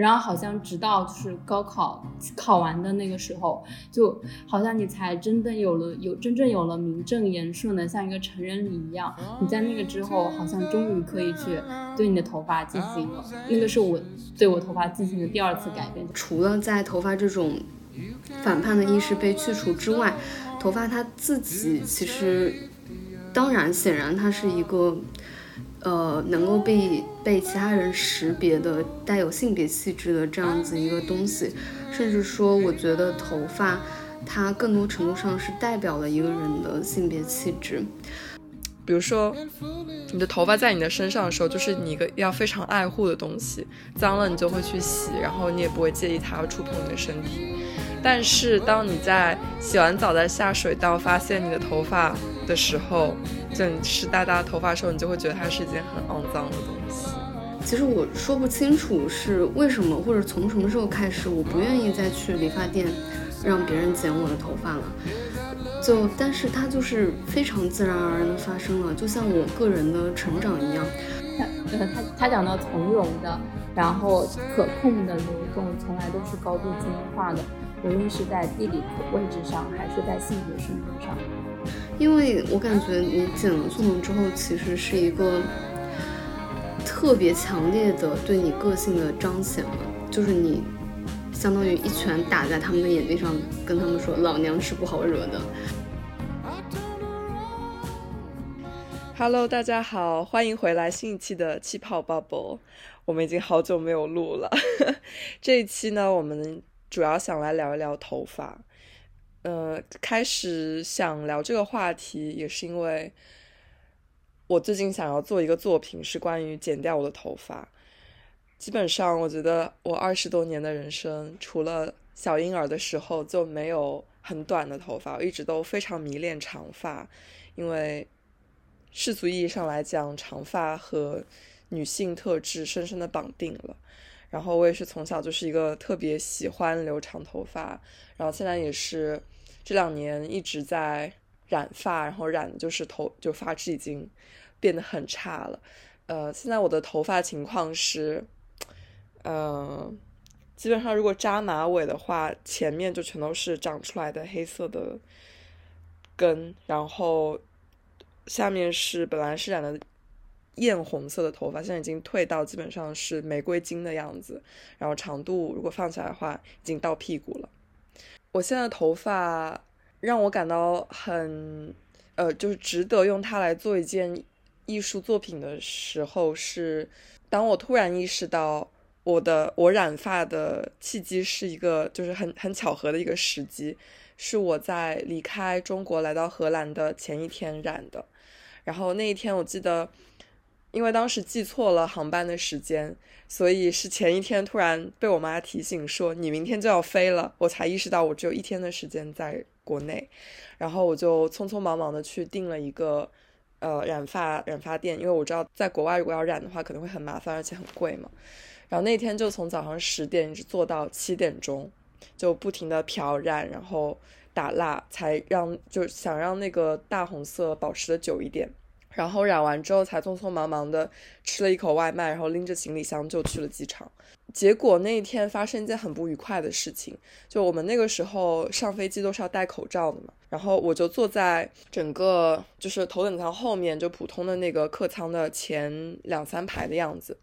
然后好像直到就是高考考完的那个时候，就好像你才真的有了有真正有了名正言顺的像一个成人礼一样。你在那个之后，好像终于可以去对你的头发进行了，那个是我对我头发进行的第二次改变。除了在头发这种反叛的意识被去除之外，头发它自己其实，当然显然它是一个。呃，能够被被其他人识别的带有性别气质的这样子一个东西，甚至说，我觉得头发它更多程度上是代表了一个人的性别气质。比如说，你的头发在你的身上的时候，就是你一个要非常爱护的东西，脏了你就会去洗，然后你也不会介意它要触碰你的身体。但是当你在洗完澡在下水道发现你的头发的时候，就你湿哒哒的头发的时候，你就会觉得它是一件很肮脏的东西。其实我说不清楚是为什么，或者从什么时候开始，我不愿意再去理发店让别人剪我的头发了。就，但是它就是非常自然而然的发生了，就像我个人的成长一样。他，他，他讲到从容的，然后可控的流动，从来都是高度精英化的。无论是在地理位置上，还是在性别身份上，因为我感觉你剪了寸头之后，其实是一个特别强烈的对你个性的彰显了，就是你相当于一拳打在他们的眼睛上，跟他们说老娘是不好惹的。Hello，大家好，欢迎回来新一期的气泡 Bubble，我们已经好久没有录了，这一期呢，我们。主要想来聊一聊头发，呃，开始想聊这个话题也是因为我最近想要做一个作品，是关于剪掉我的头发。基本上，我觉得我二十多年的人生，除了小婴儿的时候就没有很短的头发，我一直都非常迷恋长发，因为世俗意义上来讲，长发和女性特质深深的绑定了。然后我也是从小就是一个特别喜欢留长头发，然后现在也是这两年一直在染发，然后染就是头就发质已经变得很差了。呃，现在我的头发情况是，嗯，基本上如果扎马尾的话，前面就全都是长出来的黑色的根，然后下面是本来是染的。艳红色的头发，现在已经退到基本上是玫瑰金的样子，然后长度如果放起来的话，已经到屁股了。我现在头发让我感到很，呃，就是值得用它来做一件艺术作品的时候，是当我突然意识到我的我染发的契机是一个，就是很很巧合的一个时机，是我在离开中国来到荷兰的前一天染的，然后那一天我记得。因为当时记错了航班的时间，所以是前一天突然被我妈提醒说你明天就要飞了，我才意识到我只有一天的时间在国内，然后我就匆匆忙忙的去订了一个呃染发染发店，因为我知道在国外如果要染的话可能会很麻烦而且很贵嘛，然后那天就从早上十点一直做到七点钟，就不停的漂染，然后打蜡，才让就想让那个大红色保持的久一点。然后染完之后，才匆匆忙忙的吃了一口外卖，然后拎着行李箱就去了机场。结果那一天发生一件很不愉快的事情，就我们那个时候上飞机都是要戴口罩的嘛。然后我就坐在整个就是头等舱后面，就普通的那个客舱的前两三排的样子。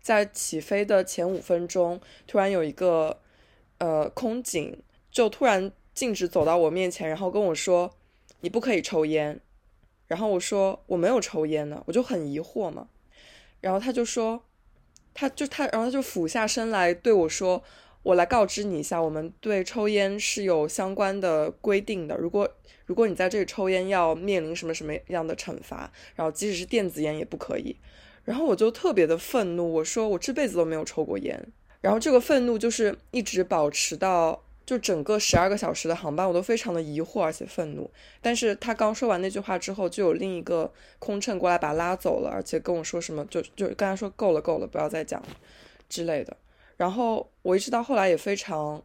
在起飞的前五分钟，突然有一个呃空警就突然径直走到我面前，然后跟我说：“你不可以抽烟。”然后我说我没有抽烟呢，我就很疑惑嘛。然后他就说，他就他，然后他就俯下身来对我说：“我来告知你一下，我们对抽烟是有相关的规定的。如果如果你在这里抽烟，要面临什么什么样的惩罚。然后即使是电子烟也不可以。”然后我就特别的愤怒，我说我这辈子都没有抽过烟。然后这个愤怒就是一直保持到。就整个十二个小时的航班，我都非常的疑惑而且愤怒。但是他刚说完那句话之后，就有另一个空乘过来把他拉走了，而且跟我说什么，就就跟他说够了够了，不要再讲之类的。然后我一直到后来也非常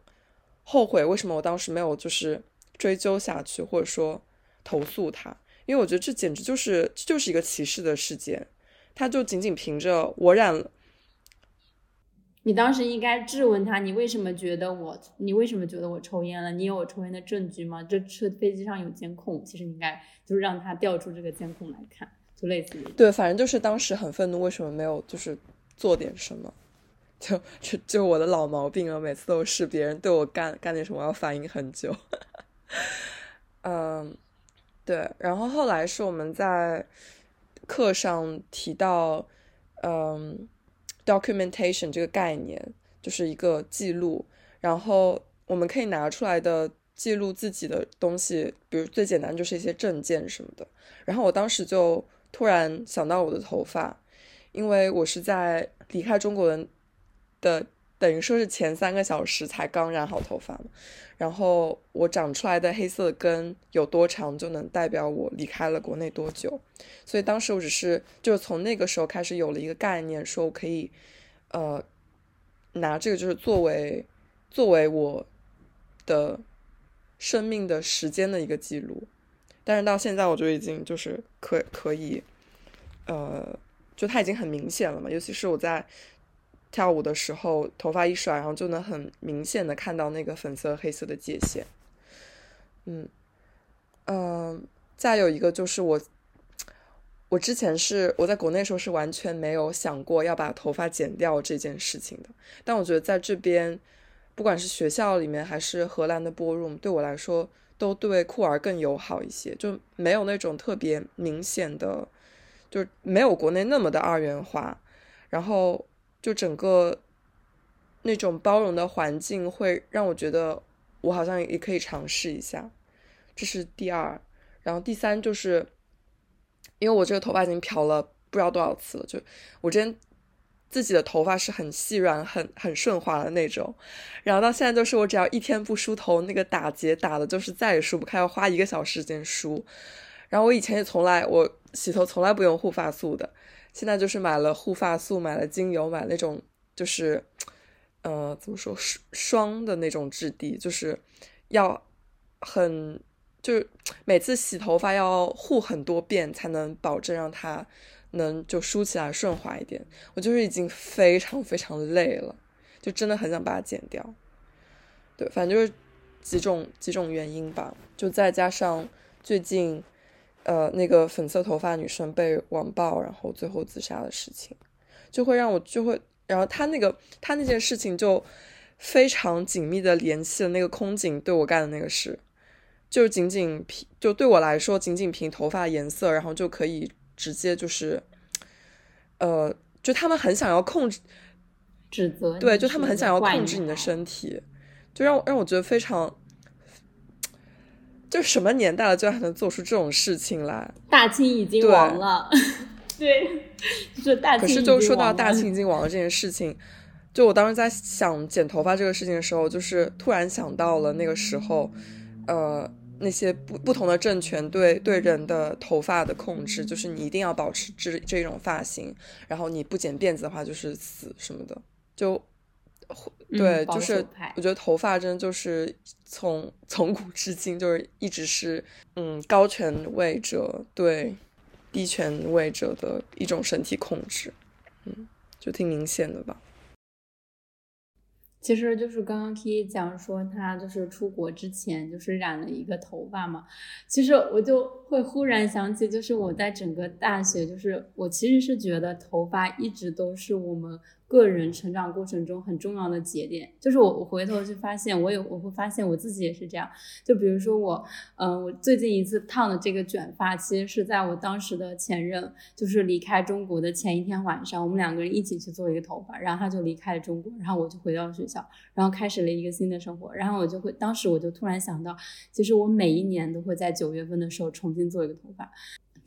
后悔，为什么我当时没有就是追究下去，或者说投诉他，因为我觉得这简直就是就是一个歧视的事件。他就仅仅凭着我染了。你当时应该质问他，你为什么觉得我，你为什么觉得我抽烟了？你有我抽烟的证据吗？这车飞机上有监控，其实你应该就是让他调出这个监控来看，就类似于对，反正就是当时很愤怒，为什么没有就是做点什么？就就就我的老毛病了，每次都是别人对我干干点什么，要反应很久。嗯，对。然后后来是我们在课上提到，嗯，documentation 这个概念，就是一个记录。然后我们可以拿出来的记录自己的东西，比如最简单就是一些证件什么的。然后我当时就突然想到我的头发，因为我是在离开中国的。等于说是前三个小时才刚染好头发，然后我长出来的黑色根有多长，就能代表我离开了国内多久。所以当时我只是就是从那个时候开始有了一个概念，说我可以呃拿这个就是作为作为我的生命的时间的一个记录。但是到现在我就已经就是可可以呃，就它已经很明显了嘛，尤其是我在。跳舞的时候，头发一甩，然后就能很明显的看到那个粉色黑色的界限。嗯嗯，再有一个就是我，我之前是我在国内时候是完全没有想过要把头发剪掉这件事情的。但我觉得在这边，不管是学校里面还是荷兰的 ballroom，对我来说都对酷儿更友好一些，就没有那种特别明显的，就没有国内那么的二元化，然后。就整个那种包容的环境，会让我觉得我好像也可以尝试一下，这是第二。然后第三就是，因为我这个头发已经漂了不知道多少次了，就我之前自己的头发是很细软、很很顺滑的那种，然后到现在就是我只要一天不梳头，那个打结打的就是再也梳不开，要花一个小时时间梳。然后我以前也从来我洗头从来不用护发素的。现在就是买了护发素，买了精油，买那种就是，呃，怎么说霜霜的那种质地，就是要很就是每次洗头发要护很多遍，才能保证让它能就梳起来顺滑一点。我就是已经非常非常累了，就真的很想把它剪掉。对，反正就是几种几种原因吧，就再加上最近。呃，那个粉色头发女生被网暴，然后最后自杀的事情，就会让我就会，然后他那个他那件事情就非常紧密的联系了那个空警对我干的那个事，就是仅仅凭就对我来说，仅仅凭头发颜色，然后就可以直接就是，呃，就他们很想要控制，指责，对，就他们很想要控制你的身体，就让让我觉得非常。就什么年代了，居然还能做出这种事情来？大清已经亡了，对，就是大清。可是就说到大清已经亡了这件事情，就我当时在想剪头发这个事情的时候，就是突然想到了那个时候，呃，那些不不同的政权对对人的头发的控制，就是你一定要保持这这种发型，然后你不剪辫子的话就是死什么的，就。对，就是我觉得头发真的就是从从古至今就是一直是嗯高权位者对低权位者的一种身体控制，嗯，就挺明显的吧。其实就是刚刚 K 讲说他就是出国之前就是染了一个头发嘛，其实我就会忽然想起，就是我在整个大学，就是我其实是觉得头发一直都是我们。个人成长过程中很重要的节点，就是我我回头去发现，我有我会发现我自己也是这样。就比如说我，嗯，我最近一次烫的这个卷发，其实是在我当时的前任就是离开中国的前一天晚上，我们两个人一起去做一个头发，然后他就离开了中国，然后我就回到学校，然后开始了一个新的生活。然后我就会，当时我就突然想到，其实我每一年都会在九月份的时候重新做一个头发。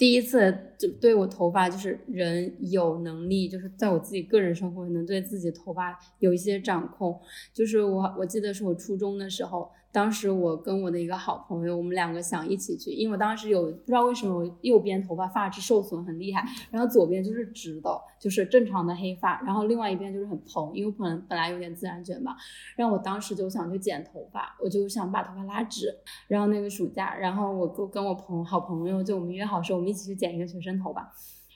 第一次就对我头发，就是人有能力，就是在我自己个人生活能对自己头发有一些掌控。就是我我记得是我初中的时候。当时我跟我的一个好朋友，我们两个想一起去，因为我当时有不知道为什么我右边头发发质受损很厉害，然后左边就是直的，就是正常的黑发，然后另外一边就是很蓬，因为可能本来有点自然卷吧。然后我当时就想去剪头发，我就想把头发拉直。然后那个暑假，然后我跟跟我朋好朋友就我们约好说我们一起去剪一个学生头吧，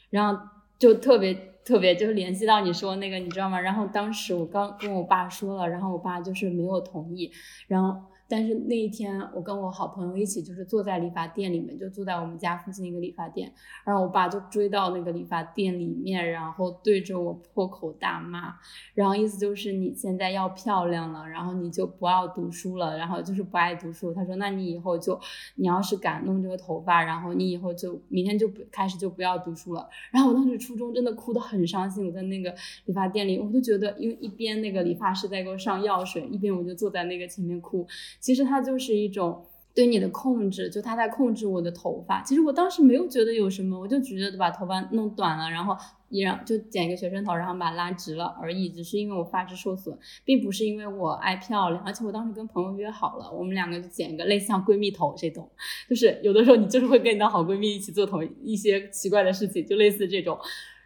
然后就特别。特别就是联系到你说那个，你知道吗？然后当时我刚跟我爸说了，然后我爸就是没有同意，然后。但是那一天，我跟我好朋友一起，就是坐在理发店里面，就坐在我们家附近一个理发店。然后我爸就追到那个理发店里面，然后对着我破口大骂，然后意思就是你现在要漂亮了，然后你就不要读书了，然后就是不爱读书。他说，那你以后就，你要是敢弄这个头发，然后你以后就明天就不开始就不要读书了。然后我当时初中真的哭得很伤心，我在那个理发店里，我都觉得，因为一边那个理发师在给我上药水，一边我就坐在那个前面哭。其实它就是一种对你的控制，就他在控制我的头发。其实我当时没有觉得有什么，我就只觉得把头发弄短了，然后依然就剪一个学生头，然后把它拉直了而已。只是因为我发质受损，并不是因为我爱漂亮。而且我当时跟朋友约好了，我们两个就剪一个类似像闺蜜头，这种？就是有的时候你就是会跟你的好闺蜜一起做同一些奇怪的事情，就类似这种。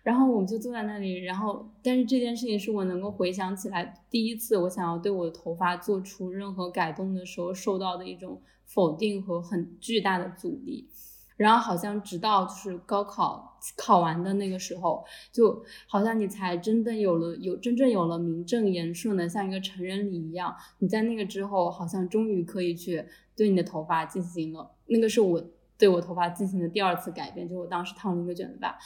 然后我们就坐在那里，然后，但是这件事情是我能够回想起来第一次我想要对我的头发做出任何改动的时候受到的一种否定和很巨大的阻力。然后好像直到就是高考考完的那个时候，就好像你才真的有了有真正有了名正言顺的像一个成人礼一样。你在那个之后，好像终于可以去对你的头发进行了，那个是我对我头发进行的第二次改变，就我当时烫了一个卷发。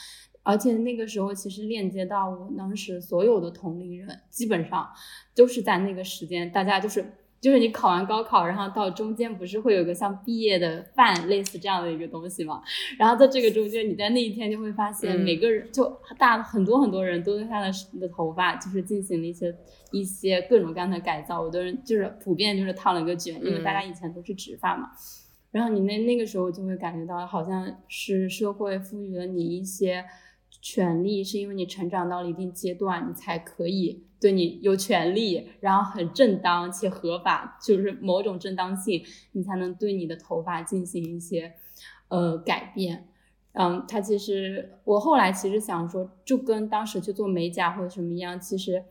而且那个时候，其实链接到我当时所有的同龄人，基本上都是在那个时间，大家就是就是你考完高考，然后到中间不是会有个像毕业的饭类似这样的一个东西嘛？然后在这个中间，你在那一天就会发现，每个人就大很多很多人都对他的的头发就是进行了一些一些各种各样的改造，有的人就是普遍就是烫了个卷，因为大家以前都是直发嘛。然后你那那个时候就会感觉到，好像是社会赋予了你一些。权利是因为你成长到了一定阶段，你才可以对你有权利，然后很正当且合法，就是某种正当性，你才能对你的头发进行一些呃改变。嗯，他其实我后来其实想说，就跟当时去做美甲或者什么一样，其实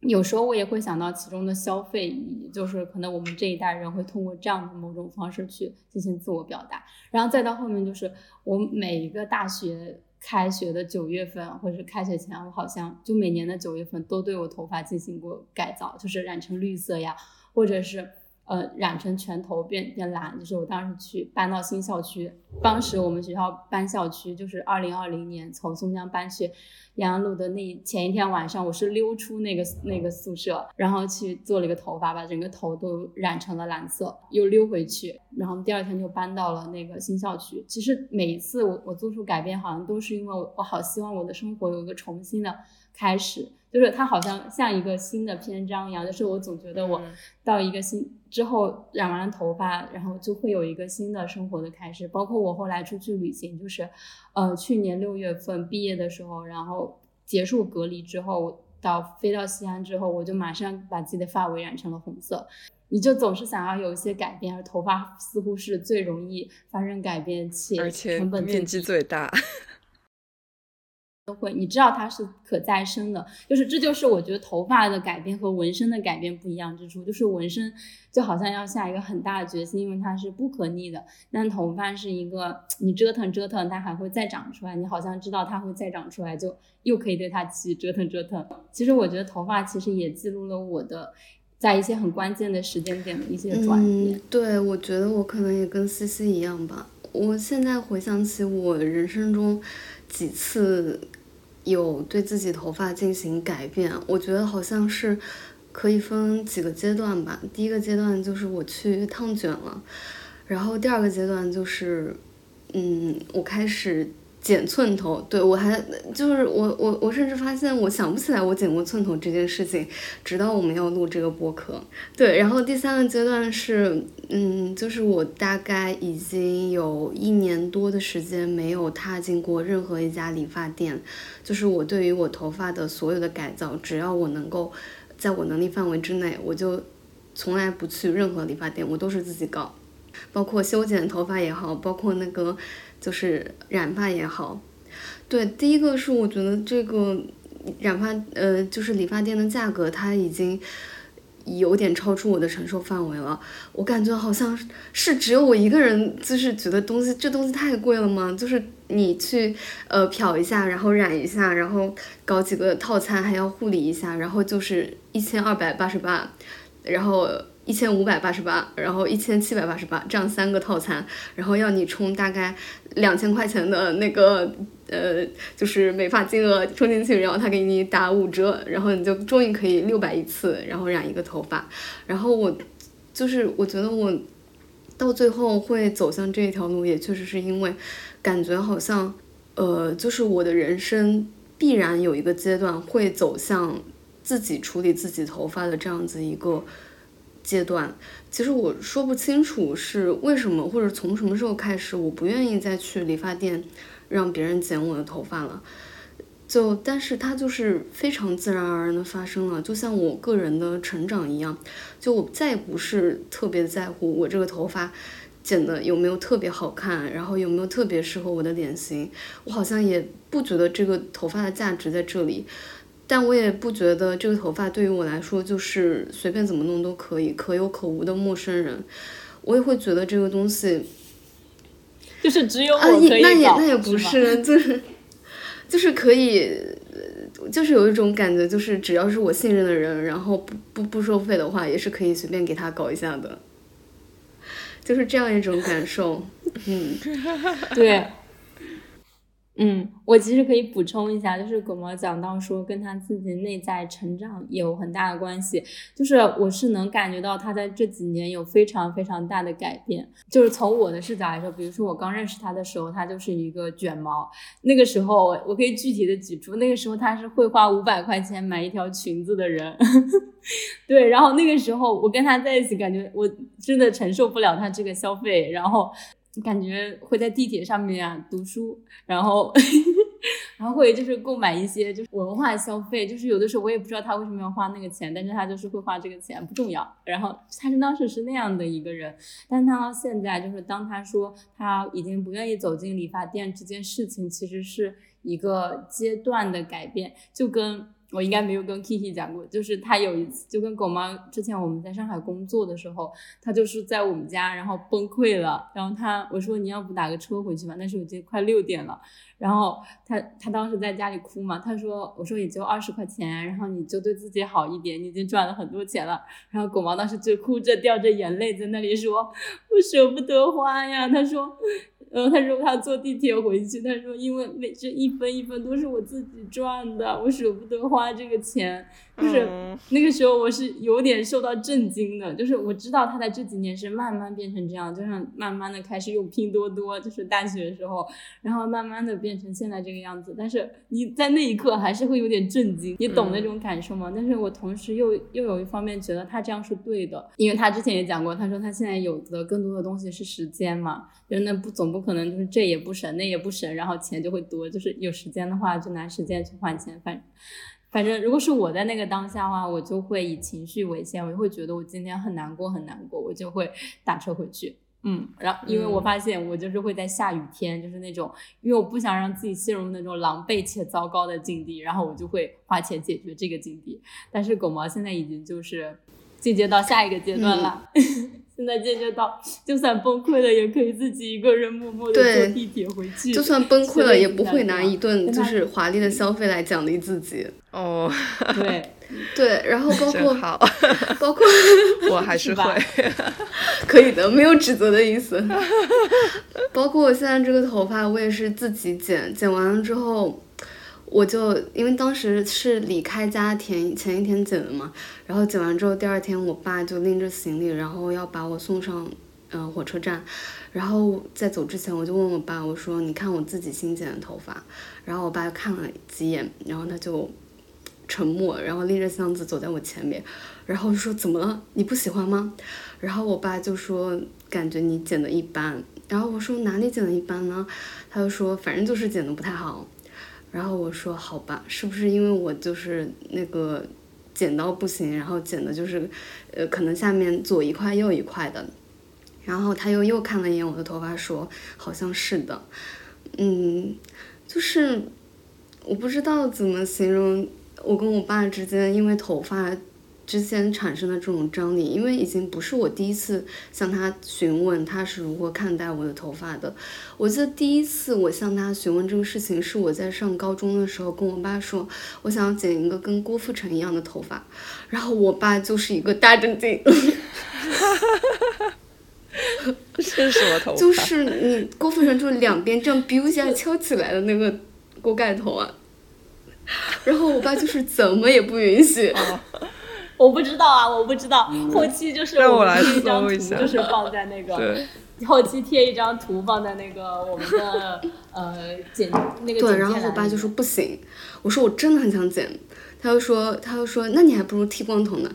有时候我也会想到其中的消费意义，就是可能我们这一代人会通过这样的某种方式去进行自我表达，然后再到后面就是我每一个大学。开学的九月份，或者是开学前，我好像就每年的九月份都对我头发进行过改造，就是染成绿色呀，或者是。呃，染成全头变变蓝，就是我当时去搬到新校区，当时我们学校搬校区就是二零二零年从松江搬去延安路的那前一天晚上，我是溜出那个那个宿舍，然后去做了一个头发，把整个头都染成了蓝色，又溜回去，然后第二天就搬到了那个新校区。其实每一次我我做出改变，好像都是因为我我好希望我的生活有一个重新的开始。就是它好像像一个新的篇章一样，就是我总觉得我到一个新之后染完了头发，然后就会有一个新的生活的开始。包括我后来出去旅行，就是呃去年六月份毕业的时候，然后结束隔离之后，到飞到西安之后，我就马上把自己的发尾染成了红色。你就总是想要有一些改变，而头发似乎是最容易发生改变且成本面积最大。都会，你知道它是可再生的，就是这就是我觉得头发的改变和纹身的改变不一样之处，就是纹身就好像要下一个很大的决心，因为它是不可逆的，但头发是一个你折腾折腾它还会再长出来，你好像知道它会再长出来，就又可以对它去折腾折腾。其实我觉得头发其实也记录了我的在一些很关键的时间点的一些转变。对，我觉得我可能也跟思思一样吧，我现在回想起我人生中几次。有对自己头发进行改变，我觉得好像是可以分几个阶段吧。第一个阶段就是我去烫卷了，然后第二个阶段就是，嗯，我开始。剪寸头，对我还就是我我我甚至发现我想不起来我剪过寸头这件事情，直到我们要录这个播客。对，然后第三个阶段是，嗯，就是我大概已经有一年多的时间没有踏进过任何一家理发店，就是我对于我头发的所有的改造，只要我能够在我能力范围之内，我就从来不去任何理发店，我都是自己搞，包括修剪头发也好，包括那个。就是染发也好，对，第一个是我觉得这个染发，呃，就是理发店的价格，它已经有点超出我的承受范围了。我感觉好像是只有我一个人，就是觉得东西这东西太贵了吗？就是你去呃漂一下，然后染一下，然后搞几个套餐，还要护理一下，然后就是一千二百八十八，然后一千五百八十八，然后一千七百八十八，这样三个套餐，然后要你充大概两千块钱的那个呃就是美发金额充进去，然后他给你打五折，然后你就终于可以六百一次，然后染一个头发，然后我就是我觉得我。到最后会走向这一条路，也确实是因为感觉好像，呃，就是我的人生必然有一个阶段会走向自己处理自己头发的这样子一个阶段。其实我说不清楚是为什么，或者从什么时候开始，我不愿意再去理发店让别人剪我的头发了。就，但是它就是非常自然而然的发生了，就像我个人的成长一样。就我再也不是特别在乎我这个头发剪的有没有特别好看，然后有没有特别适合我的脸型。我好像也不觉得这个头发的价值在这里，但我也不觉得这个头发对于我来说就是随便怎么弄都可以，可有可无的陌生人。我也会觉得这个东西就是只有我可以那也那也不是，就是。就是可以，就是有一种感觉，就是只要是我信任的人，然后不不不收费的话，也是可以随便给他搞一下的，就是这样一种感受，嗯，对。嗯，我其实可以补充一下，就是狗毛讲到说跟他自己内在成长有很大的关系，就是我是能感觉到他在这几年有非常非常大的改变。就是从我的视角来说，比如说我刚认识他的时候，他就是一个卷毛，那个时候我可以具体的举出，那个时候他是会花五百块钱买一条裙子的人，对，然后那个时候我跟他在一起，感觉我真的承受不了他这个消费，然后。感觉会在地铁上面啊读书，然后，然后会就是购买一些就是文化消费，就是有的时候我也不知道他为什么要花那个钱，但是他就是会花这个钱，不重要。然后他是当时是那样的一个人，但他现在就是当他说他已经不愿意走进理发店这件事情，其实是一个阶段的改变，就跟。我应该没有跟 Kiki 讲过，就是他有一次就跟狗猫之前我们在上海工作的时候，他就是在我们家，然后崩溃了，然后他我说你要不打个车回去吧，那时候已经快六点了，然后他他当时在家里哭嘛，他说我说也就二十块钱，然后你就对自己好一点，你已经赚了很多钱了，然后狗毛当时就哭着掉着眼泪在那里说，我舍不得花呀，他说。然后他说他坐地铁回去，他说因为每这一分一分都是我自己赚的，我舍不得花这个钱。就是那个时候我是有点受到震惊的，就是我知道他在这几年是慢慢变成这样，就是慢慢的开始用拼多多，就是大学的时候，然后慢慢的变成现在这个样子。但是你在那一刻还是会有点震惊，你懂那种感受吗？但是我同时又又有一方面觉得他这样是对的，因为他之前也讲过，他说他现在有的更多的东西是时间嘛，就那不总不。不可能就是这也不省，那也不省，然后钱就会多。就是有时间的话，就拿时间去换钱。反反正，如果是我在那个当下的话，我就会以情绪为先，我就会觉得我今天很难过，很难过，我就会打车回去。嗯，然后因为我发现我就是会在下雨天，就是那种，因为我不想让自己陷入那种狼狈且糟糕的境地，然后我就会花钱解决这个境地。但是狗毛现在已经就是进阶到下一个阶段了。现在渐渐到，就算崩溃了，也可以自己一个人默默的坐地铁回去。就算崩溃了，也不会拿一顿就是华丽的消费来奖励自己。哦，对 对，然后包括包括 我还是会可以的，没有指责的意思。包括我现在这个头发，我也是自己剪，剪完了之后。我就因为当时是离开家前前一天剪的嘛，然后剪完之后第二天我爸就拎着行李，然后要把我送上嗯火车站，然后在走之前我就问我爸我说你看我自己新剪的头发，然后我爸看了几眼，然后他就沉默，然后拎着箱子走在我前面，然后就说怎么了你不喜欢吗？然后我爸就说感觉你剪的一般，然后我说哪里剪的一般呢？他就说反正就是剪的不太好。然后我说好吧，是不是因为我就是那个剪刀不行，然后剪的就是，呃，可能下面左一块右一块的。然后他又又看了一眼我的头发，说好像是的，嗯，就是我不知道怎么形容我跟我爸之间因为头发之间产生的这种张力，因为已经不是我第一次向他询问他是如何看待我的头发的。我记得第一次我向他询问这个事情，是我在上高中的时候跟我爸说，我想要剪一个跟郭富城一样的头发，然后我爸就是一个大震惊。是什么头发？就是你郭富城，就是两边这样 biu 一下翘起来的那个锅盖头啊。然后我爸就是怎么也不允许。我不知道啊，我不知道。后期就是我来贴一张图，搜一下。就是放在那个对，后期贴一张图放在那个 我们的呃剪那个对，然后我爸就说不行，我说我真的很想剪，他就说他就说那你还不如剃光头呢。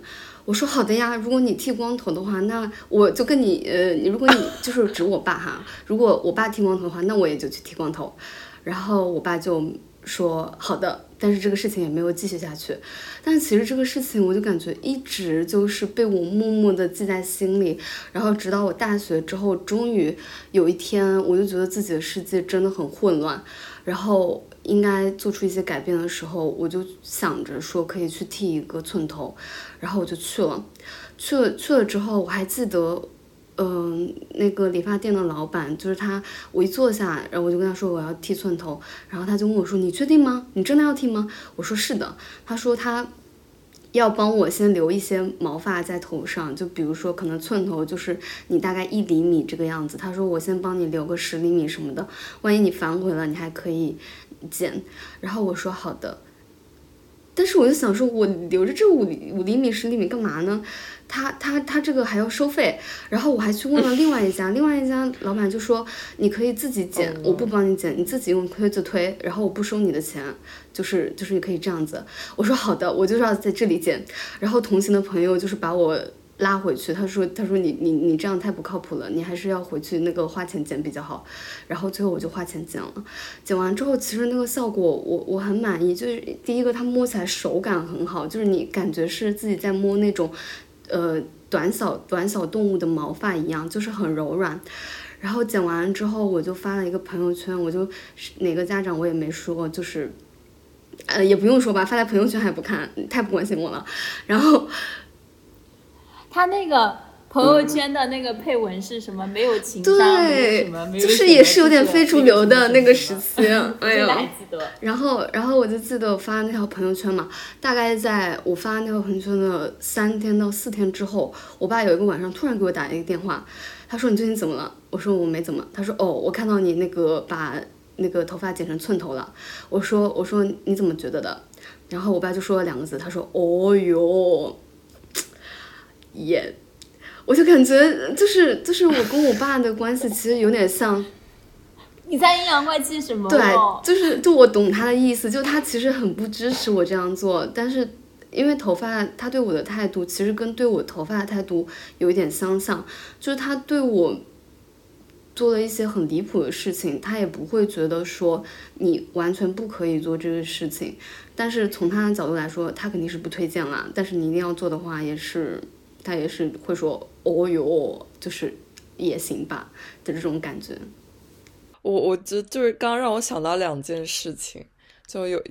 我说好的呀，如果你剃光头的话，那我就跟你呃，你如果你就是指我爸哈，如果我爸剃光头的话，那我也就去剃光头。然后我爸就说好的，但是这个事情也没有继续下去。但其实这个事情我就感觉一直就是被我默默的记在心里，然后直到我大学之后，终于有一天，我就觉得自己的世界真的很混乱，然后应该做出一些改变的时候，我就想着说可以去剃一个寸头，然后我就去了，去了去了之后，我还记得。嗯，那个理发店的老板就是他，我一坐下，然后我就跟他说我要剃寸头，然后他就问我说：“你确定吗？你真的要剃吗？”我说：“是的。”他说他要帮我先留一些毛发在头上，就比如说可能寸头就是你大概一厘米这个样子。他说我先帮你留个十厘米什么的，万一你反悔了，你还可以剪。然后我说好的，但是我就想说，我留着这五五厘米十厘米干嘛呢？他他他这个还要收费，然后我还去问了另外一家，另外一家老板就说你可以自己剪，我不帮你剪，你自己用推子推，然后我不收你的钱，就是就是你可以这样子。我说好的，我就是要在这里剪。然后同行的朋友就是把我拉回去，他说他说你你你这样太不靠谱了，你还是要回去那个花钱剪比较好。然后最后我就花钱剪了，剪完之后其实那个效果我我很满意，就是第一个它摸起来手感很好，就是你感觉是自己在摸那种。呃，短小短小动物的毛发一样，就是很柔软。然后剪完之后，我就发了一个朋友圈，我就哪个家长我也没说，就是，呃，也不用说吧，发在朋友圈还不看，太不关心我了。然后他那个朋友圈的那个配文是什么？没有情商，没有什么，没有就是也是有点非主流的那个时期，期，哎呦真的。还记得。然后，然后我就记得我发那条朋友圈嘛，大概在我发那条朋友圈的三天到四天之后，我爸有一个晚上突然给我打了一个电话，他说你最近怎么了？我说我没怎么。他说哦，我看到你那个把那个头发剪成寸头了。我说我说你怎么觉得的？然后我爸就说了两个字，他说哦哟，耶。我就感觉就是就是我跟我爸的关系其实有点像，你在阴阳怪气什么？对，就是就我懂他的意思，就他其实很不支持我这样做，但是因为头发，他对我的态度其实跟对我头发的态度有一点相像，就是他对我做了一些很离谱的事情，他也不会觉得说你完全不可以做这个事情，但是从他的角度来说，他肯定是不推荐啦，但是你一定要做的话，也是他也是会说哦哟，就是也行吧的这种感觉。我我觉得就是刚刚让我想到两件事情，就有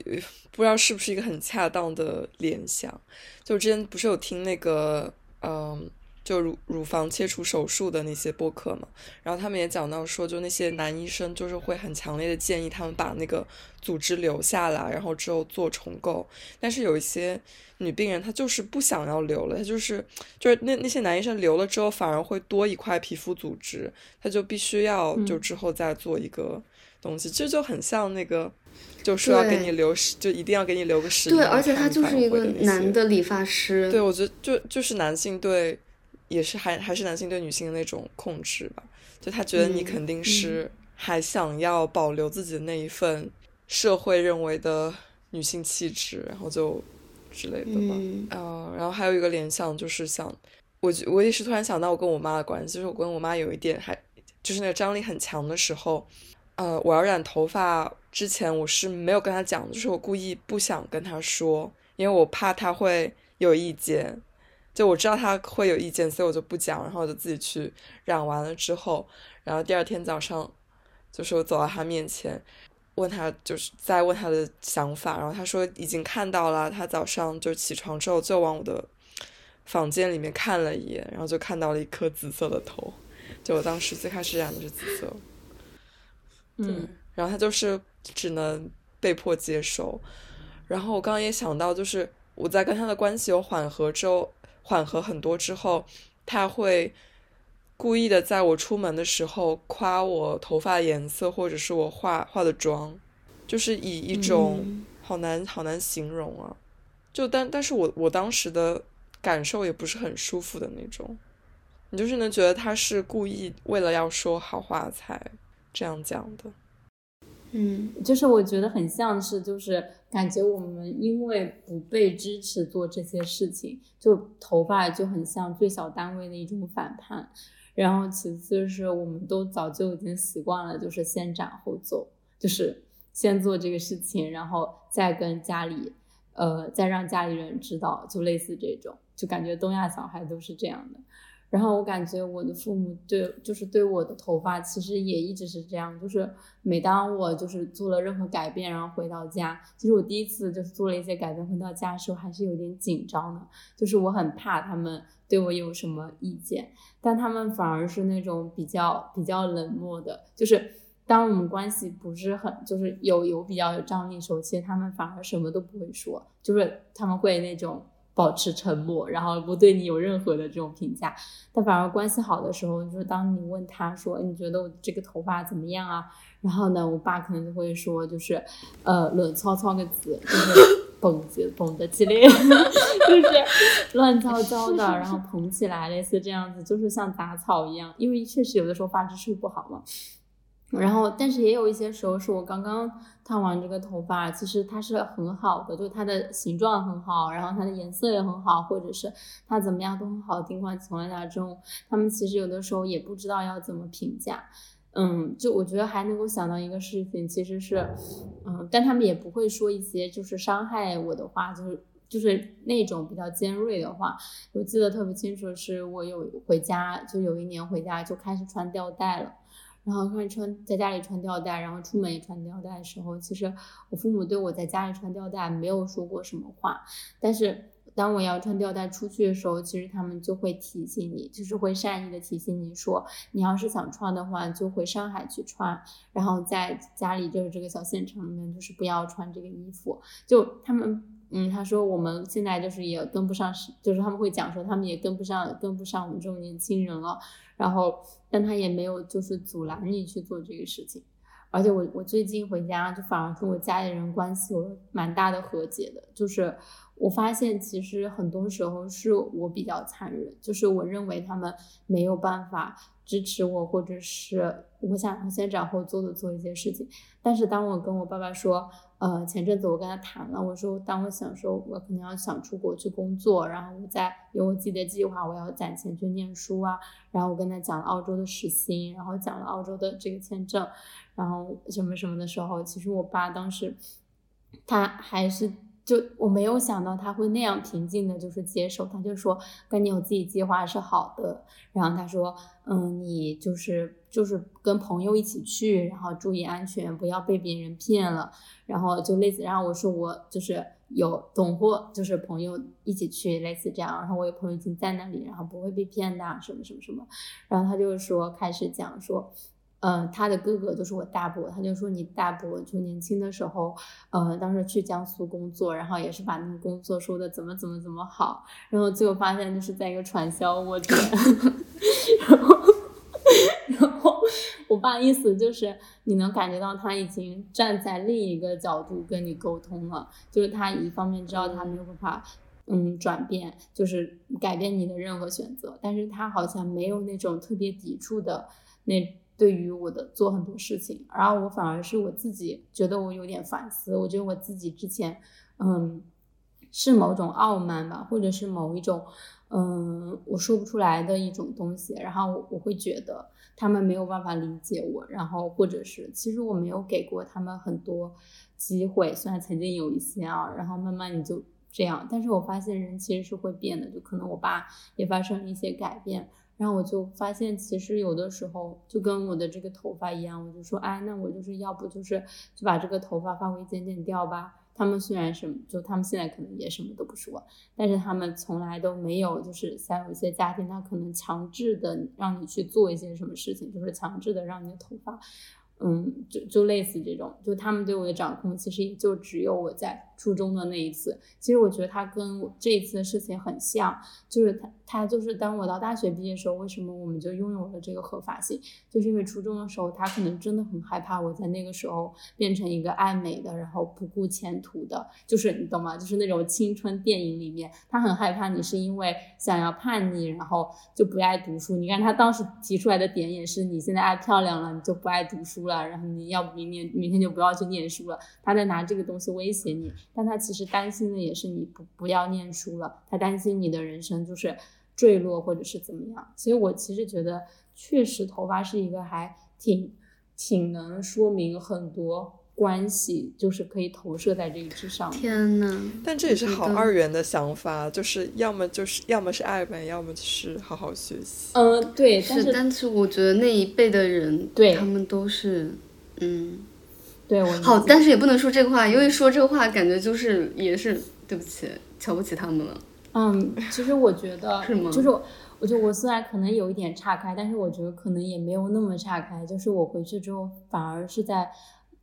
不知道是不是一个很恰当的联想。就之前不是有听那个嗯，就乳乳房切除手术的那些播客嘛，然后他们也讲到说，就那些男医生就是会很强烈的建议他们把那个组织留下来，然后之后做重构。但是有一些女病人她就是不想要留了，她就是就是那那些男医生留了之后反而会多一块皮肤组织，她就必须要就之后再做一个东西，这就很像那个。就说要给你留十，就一定要给你留个十。对，而且他就是一个男的理发师。对，我觉得就就是男性对，也是还还是男性对女性的那种控制吧。就他觉得你肯定是还想要保留自己的那一份社会认为的女性气质，然后就之类的吧。嗯呃，然后还有一个联想就是想，我我也是突然想到我跟我妈的关系，就是我跟我妈有一点还就是那个张力很强的时候，呃，我要染头发之前我是没有跟她讲的，就是我故意不想跟她说，因为我怕她会有意见。就我知道他会有意见，所以我就不讲，然后我就自己去染完了之后，然后第二天早上，就是我走到他面前，问他就是在问他的想法，然后他说已经看到了，他早上就起床之后就往我的房间里面看了一眼，然后就看到了一颗紫色的头，就我当时最开始染的是紫色，嗯，然后他就是只能被迫接受。然后我刚刚也想到，就是我在跟他的关系有缓和之后，缓和很多之后，他会故意的在我出门的时候夸我头发颜色，或者是我化化的妆，就是以一种好难好难形容啊。就但但是我我当时的感受也不是很舒服的那种，你就是能觉得他是故意为了要说好话才这样讲的。嗯，就是我觉得很像是，就是感觉我们因为不被支持做这些事情，就头发就很像最小单位的一种反叛。然后其次是我们都早就已经习惯了，就是先斩后奏，就是先做这个事情，然后再跟家里。呃，再让家里人知道，就类似这种，就感觉东亚小孩都是这样的。然后我感觉我的父母对，就是对我的头发其实也一直是这样，就是每当我就是做了任何改变，然后回到家，其实我第一次就是做了一些改变回到家的时候，还是有点紧张的，就是我很怕他们对我有什么意见，但他们反而是那种比较比较冷漠的，就是。当我们关系不是很，就是有有比较有张力的时候，其实他们反而什么都不会说，就是他们会那种保持沉默，然后不对你有任何的这种评价。但反而关系好的时候，就是当你问他说你觉得我这个头发怎么样啊？然后呢，我爸可能就会说就是呃乱糟糟个字，就是绷子绷得起来，就是乱糟糟的，然后蓬起来，类似这样子，就是像杂草一样。因为确实有的时候发质是不好嘛。然后，但是也有一些时候是我刚刚烫完这个头发，其实它是很好的，就它的形状很好，然后它的颜色也很好，或者是它怎么样都很好的情况情况下中，他们其实有的时候也不知道要怎么评价。嗯，就我觉得还能够想到一个事情，其实是，嗯，但他们也不会说一些就是伤害我的话，就是就是那种比较尖锐的话。我记得特别清楚，是我有回家，就有一年回家就开始穿吊带了。然后开始穿在家里穿吊带，然后出门也穿吊带的时候，其实我父母对我在家里穿吊带没有说过什么话，但是当我要穿吊带出去的时候，其实他们就会提醒你，就是会善意的提醒你说，你要是想穿的话，就回上海去穿，然后在家里就是这个小县城里面，就是不要穿这个衣服。就他们，嗯，他说我们现在就是也跟不上时，就是他们会讲说他们也跟不上，跟不上我们这种年轻人了。然后，但他也没有就是阻拦你去做这个事情，而且我我最近回家就反而跟我家里人关系有蛮大的和解的，就是我发现其实很多时候是我比较残忍，就是我认为他们没有办法支持我，或者是我想先斩后奏的做一些事情，但是当我跟我爸爸说。呃，前阵子我跟他谈了，我说当我想说，我可能要想出国去工作，然后我再有我自己的计划，我要攒钱去念书啊。然后我跟他讲了澳洲的时薪，然后讲了澳洲的这个签证，然后什么什么的时候，其实我爸当时他还是就我没有想到他会那样平静的，就是接受。他就说跟你有自己计划是好的，然后他说，嗯，你就是就是跟朋友一起去，然后注意安全，不要被别人骗了。然后就类似，然后我说我就是有懂货，就是朋友一起去，类似这样。然后我有朋友已经在那里，然后不会被骗的，什么什么什么。然后他就说开始讲说，嗯，他的哥哥就是我大伯，他就说你大伯就年轻的时候，呃，当时去江苏工作，然后也是把那个工作说的怎么怎么怎么好，然后最后发现就是在一个传销窝点，然后。我爸意思就是，你能感觉到他已经站在另一个角度跟你沟通了，就是他一方面知道他没有办法，嗯，转变，就是改变你的任何选择，但是他好像没有那种特别抵触的那对于我的做很多事情，然后我反而是我自己觉得我有点反思，我觉得我自己之前，嗯，是某种傲慢吧，或者是某一种，嗯，我说不出来的一种东西，然后我会觉得。他们没有办法理解我，然后或者是其实我没有给过他们很多机会，虽然曾经有一些啊，然后慢慢你就这样，但是我发现人其实是会变的，就可能我爸也发生一些改变，然后我就发现其实有的时候就跟我的这个头发一样，我就说，哎，那我就是要不就是就把这个头发发尾剪剪掉吧，他们虽然什么，就他们现在可能也什么都不说，但是他们从来都没有，就是像有一些家庭，他可能强制的让你去做一些什么事情，就是强制的让你的头发。嗯，就就类似这种，就他们对我的掌控，其实也就只有我在初中的那一次。其实我觉得他跟这一次的事情很像，就是他他就是当我到大学毕业的时候，为什么我们就拥有了这个合法性？就是因为初中的时候，他可能真的很害怕我在那个时候变成一个爱美的，然后不顾前途的，就是你懂吗？就是那种青春电影里面，他很害怕你是因为想要叛逆，然后就不爱读书。你看他当时提出来的点也是，你现在爱漂亮了，你就不爱读书了。然后你要不明年明天就不要去念书了，他在拿这个东西威胁你，但他其实担心的也是你不不要念书了，他担心你的人生就是坠落或者是怎么样。所以我其实觉得，确实头发是一个还挺挺能说明很多。关系就是可以投射在这个之上。天呐，但这也是好二元的想法，就是要么就是要么是爱呗，要么就是好好学习。嗯，对，但是但是我觉得那一辈的人，对他们都是，嗯，对，我好，但是也不能说这个话，因为说这个话感觉就是也是对不起，瞧不起他们了。嗯，其实我觉得 是吗？就是我觉得我虽然可能有一点岔开，但是我觉得可能也没有那么岔开，就是我回去之后反而是在。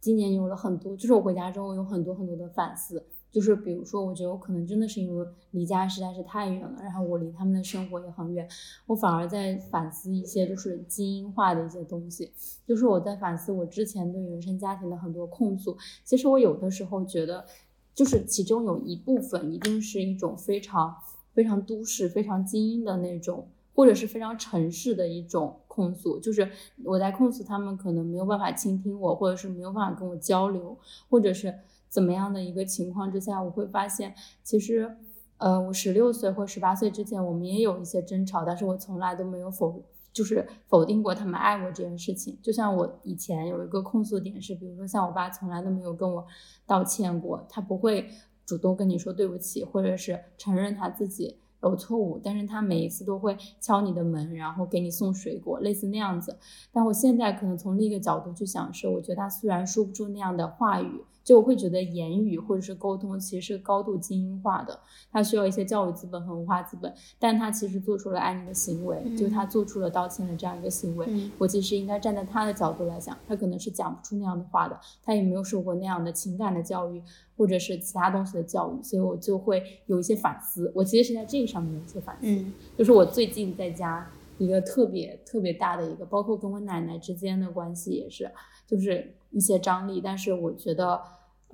今年有了很多，就是我回家之后有很多很多的反思，就是比如说，我觉得我可能真的是因为离家实在是太远了，然后我离他们的生活也很远，我反而在反思一些就是精英化的一些东西，就是我在反思我之前对原生家庭的很多控诉。其实我有的时候觉得，就是其中有一部分一定是一种非常非常都市、非常精英的那种。或者是非常城市的一种控诉，就是我在控诉他们可能没有办法倾听我，或者是没有办法跟我交流，或者是怎么样的一个情况之下，我会发现，其实，呃，我十六岁或十八岁之前，我们也有一些争吵，但是我从来都没有否，就是否定过他们爱我这件事情。就像我以前有一个控诉点是，比如说像我爸从来都没有跟我道歉过，他不会主动跟你说对不起，或者是承认他自己。有错误，但是他每一次都会敲你的门，然后给你送水果，类似那样子。但我现在可能从另一个角度去想，是我觉得他虽然说不出那样的话语。就我会觉得言语或者是沟通其实是高度精英化的，他需要一些教育资本和文化资本，但他其实做出了爱你的行为，就他做出了道歉的这样一个行为。我其实应该站在他的角度来讲，他可能是讲不出那样的话的，他也没有受过那样的情感的教育或者是其他东西的教育，所以我就会有一些反思。我其实是在这个上面有一些反思，就是我最近在家一个特别特别大的一个，包括跟我奶奶之间的关系也是，就是一些张力，但是我觉得。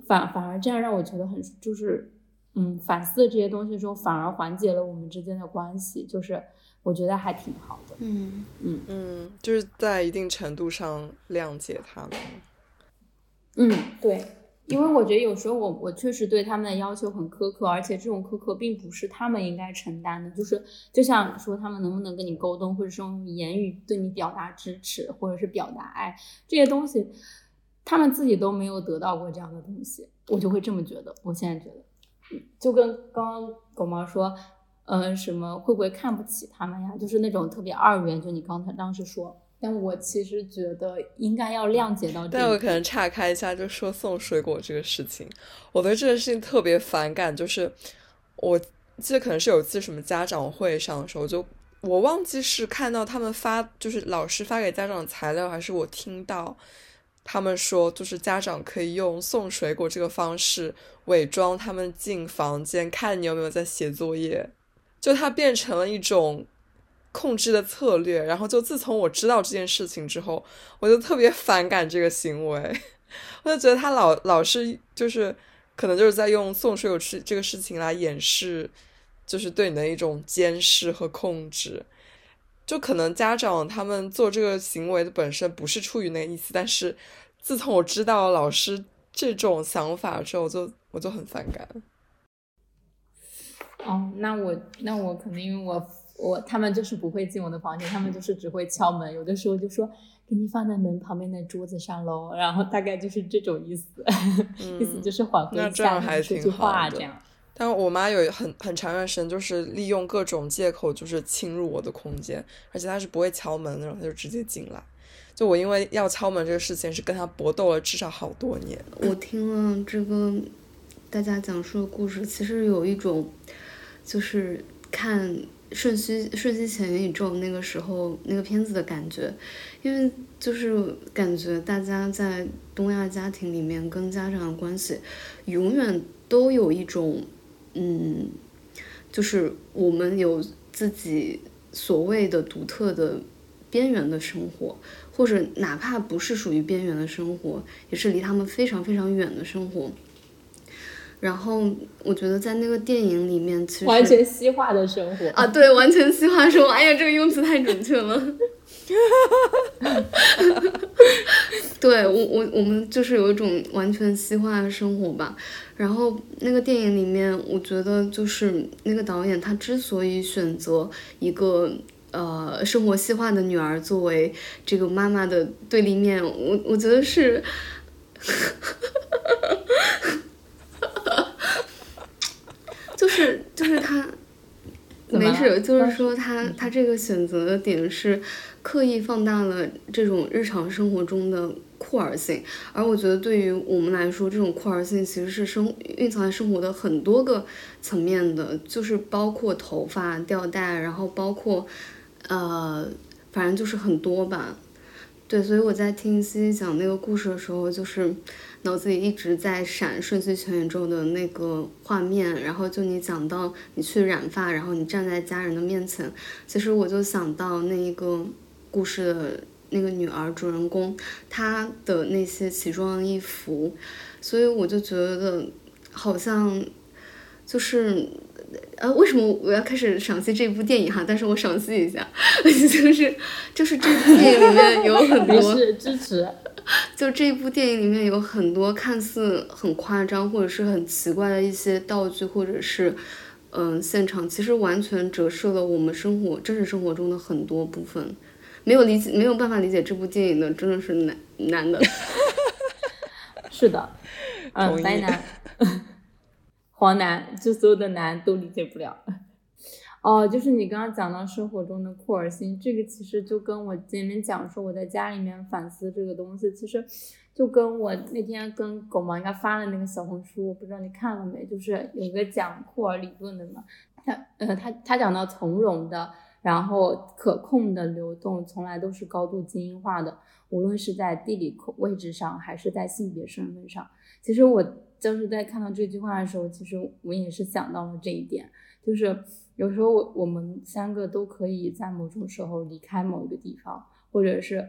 反反而这样让我觉得很就是，嗯，反思这些东西之后，反而缓解了我们之间的关系，就是我觉得还挺好的。嗯嗯嗯，就是在一定程度上谅解他们。嗯，对，因为我觉得有时候我我确实对他们的要求很苛刻，而且这种苛刻并不是他们应该承担的。就是就像说他们能不能跟你沟通，或者是用言语对你表达支持，或者是表达爱这些东西。他们自己都没有得到过这样的东西，我就会这么觉得。我现在觉得，就跟刚刚狗毛说，呃，什么会不会看不起他们呀？就是那种特别二元。就你刚才当时说，但我其实觉得应该要谅解到。但我可能岔开一下，就说送水果这个事情，我对这个事情特别反感。就是我记得可能是有一次什么家长会上的时候，就我忘记是看到他们发，就是老师发给家长的材料，还是我听到。他们说，就是家长可以用送水果这个方式伪装他们进房间看你有没有在写作业，就它变成了一种控制的策略。然后，就自从我知道这件事情之后，我就特别反感这个行为。我就觉得他老老是就是可能就是在用送水果吃这个事情来掩饰，就是对你的一种监视和控制。就可能家长他们做这个行为的本身不是出于那个意思，但是自从我知道老师这种想法之后，我就我就很反感。哦，那我那我可能因为我我他们就是不会进我的房间，他们就是只会敲门，有的时候就说给你放在门旁边的桌子上喽，然后大概就是这种意思，意思就是缓和一下，说句话这样。但我妈有很很长一段时间，就是利用各种借口，就是侵入我的空间，而且她是不会敲门那种，她就直接进来。就我因为要敲门这个事情，是跟她搏斗了至少好多年。我听了这个大家讲述的故事，其实有一种，就是看《瞬息瞬息前宇宙》那个时候那个片子的感觉，因为就是感觉大家在东亚家庭里面跟家长的关系，永远都有一种，嗯，就是我们有自己所谓的独特的边缘的生活。或者哪怕不是属于边缘的生活，也是离他们非常非常远的生活。然后我觉得在那个电影里面，其实完全西化的生活啊，对，完全西化生活。哎呀，这个用词太准确了。对我我我们就是有一种完全西化的生活吧。然后那个电影里面，我觉得就是那个导演他之所以选择一个。呃，生活细化的女儿作为这个妈妈的对立面，我我觉得是，就是就是他，没事，就是说他他这个选择的点是刻意放大了这种日常生活中的酷儿性，而我觉得对于我们来说，这种酷儿性其实是生蕴藏在生活的很多个层面的，就是包括头发吊带，然后包括。呃，反正就是很多吧，对，所以我在听西西讲那个故事的时候，就是脑子里一直在闪《瞬息全宇宙》的那个画面，然后就你讲到你去染发，然后你站在家人的面前，其实我就想到那一个故事的那个女儿主人公，她的那些奇装异服，所以我就觉得好像就是。呃，为什么我要开始赏析这部电影哈？但是我赏析一下，就是就是这部电影里面有很 多支持，就这部电影里面有很多看似很夸张或者是很奇怪的一些道具，或者是嗯现场，其实完全折射了我们生活真实生活中的很多部分。没有理解没有办法理解这部电影的，真的是难难的。是的，嗯，白男。黄男，就所有的男都理解不了。哦，就是你刚刚讲到生活中的酷儿心，这个其实就跟我前面讲说我在家里面反思这个东西，其实就跟我那天跟狗毛应该发的那个小红书，我不知道你看了没？就是有个讲酷儿理论的嘛，他呃他他讲到从容的，然后可控的流动，从来都是高度精英化的，无论是在地理位置上，还是在性别身份上。其实我。就是在看到这句话的时候，其实我也是想到了这一点，就是有时候我我们三个都可以在某种时候离开某一个地方，或者是，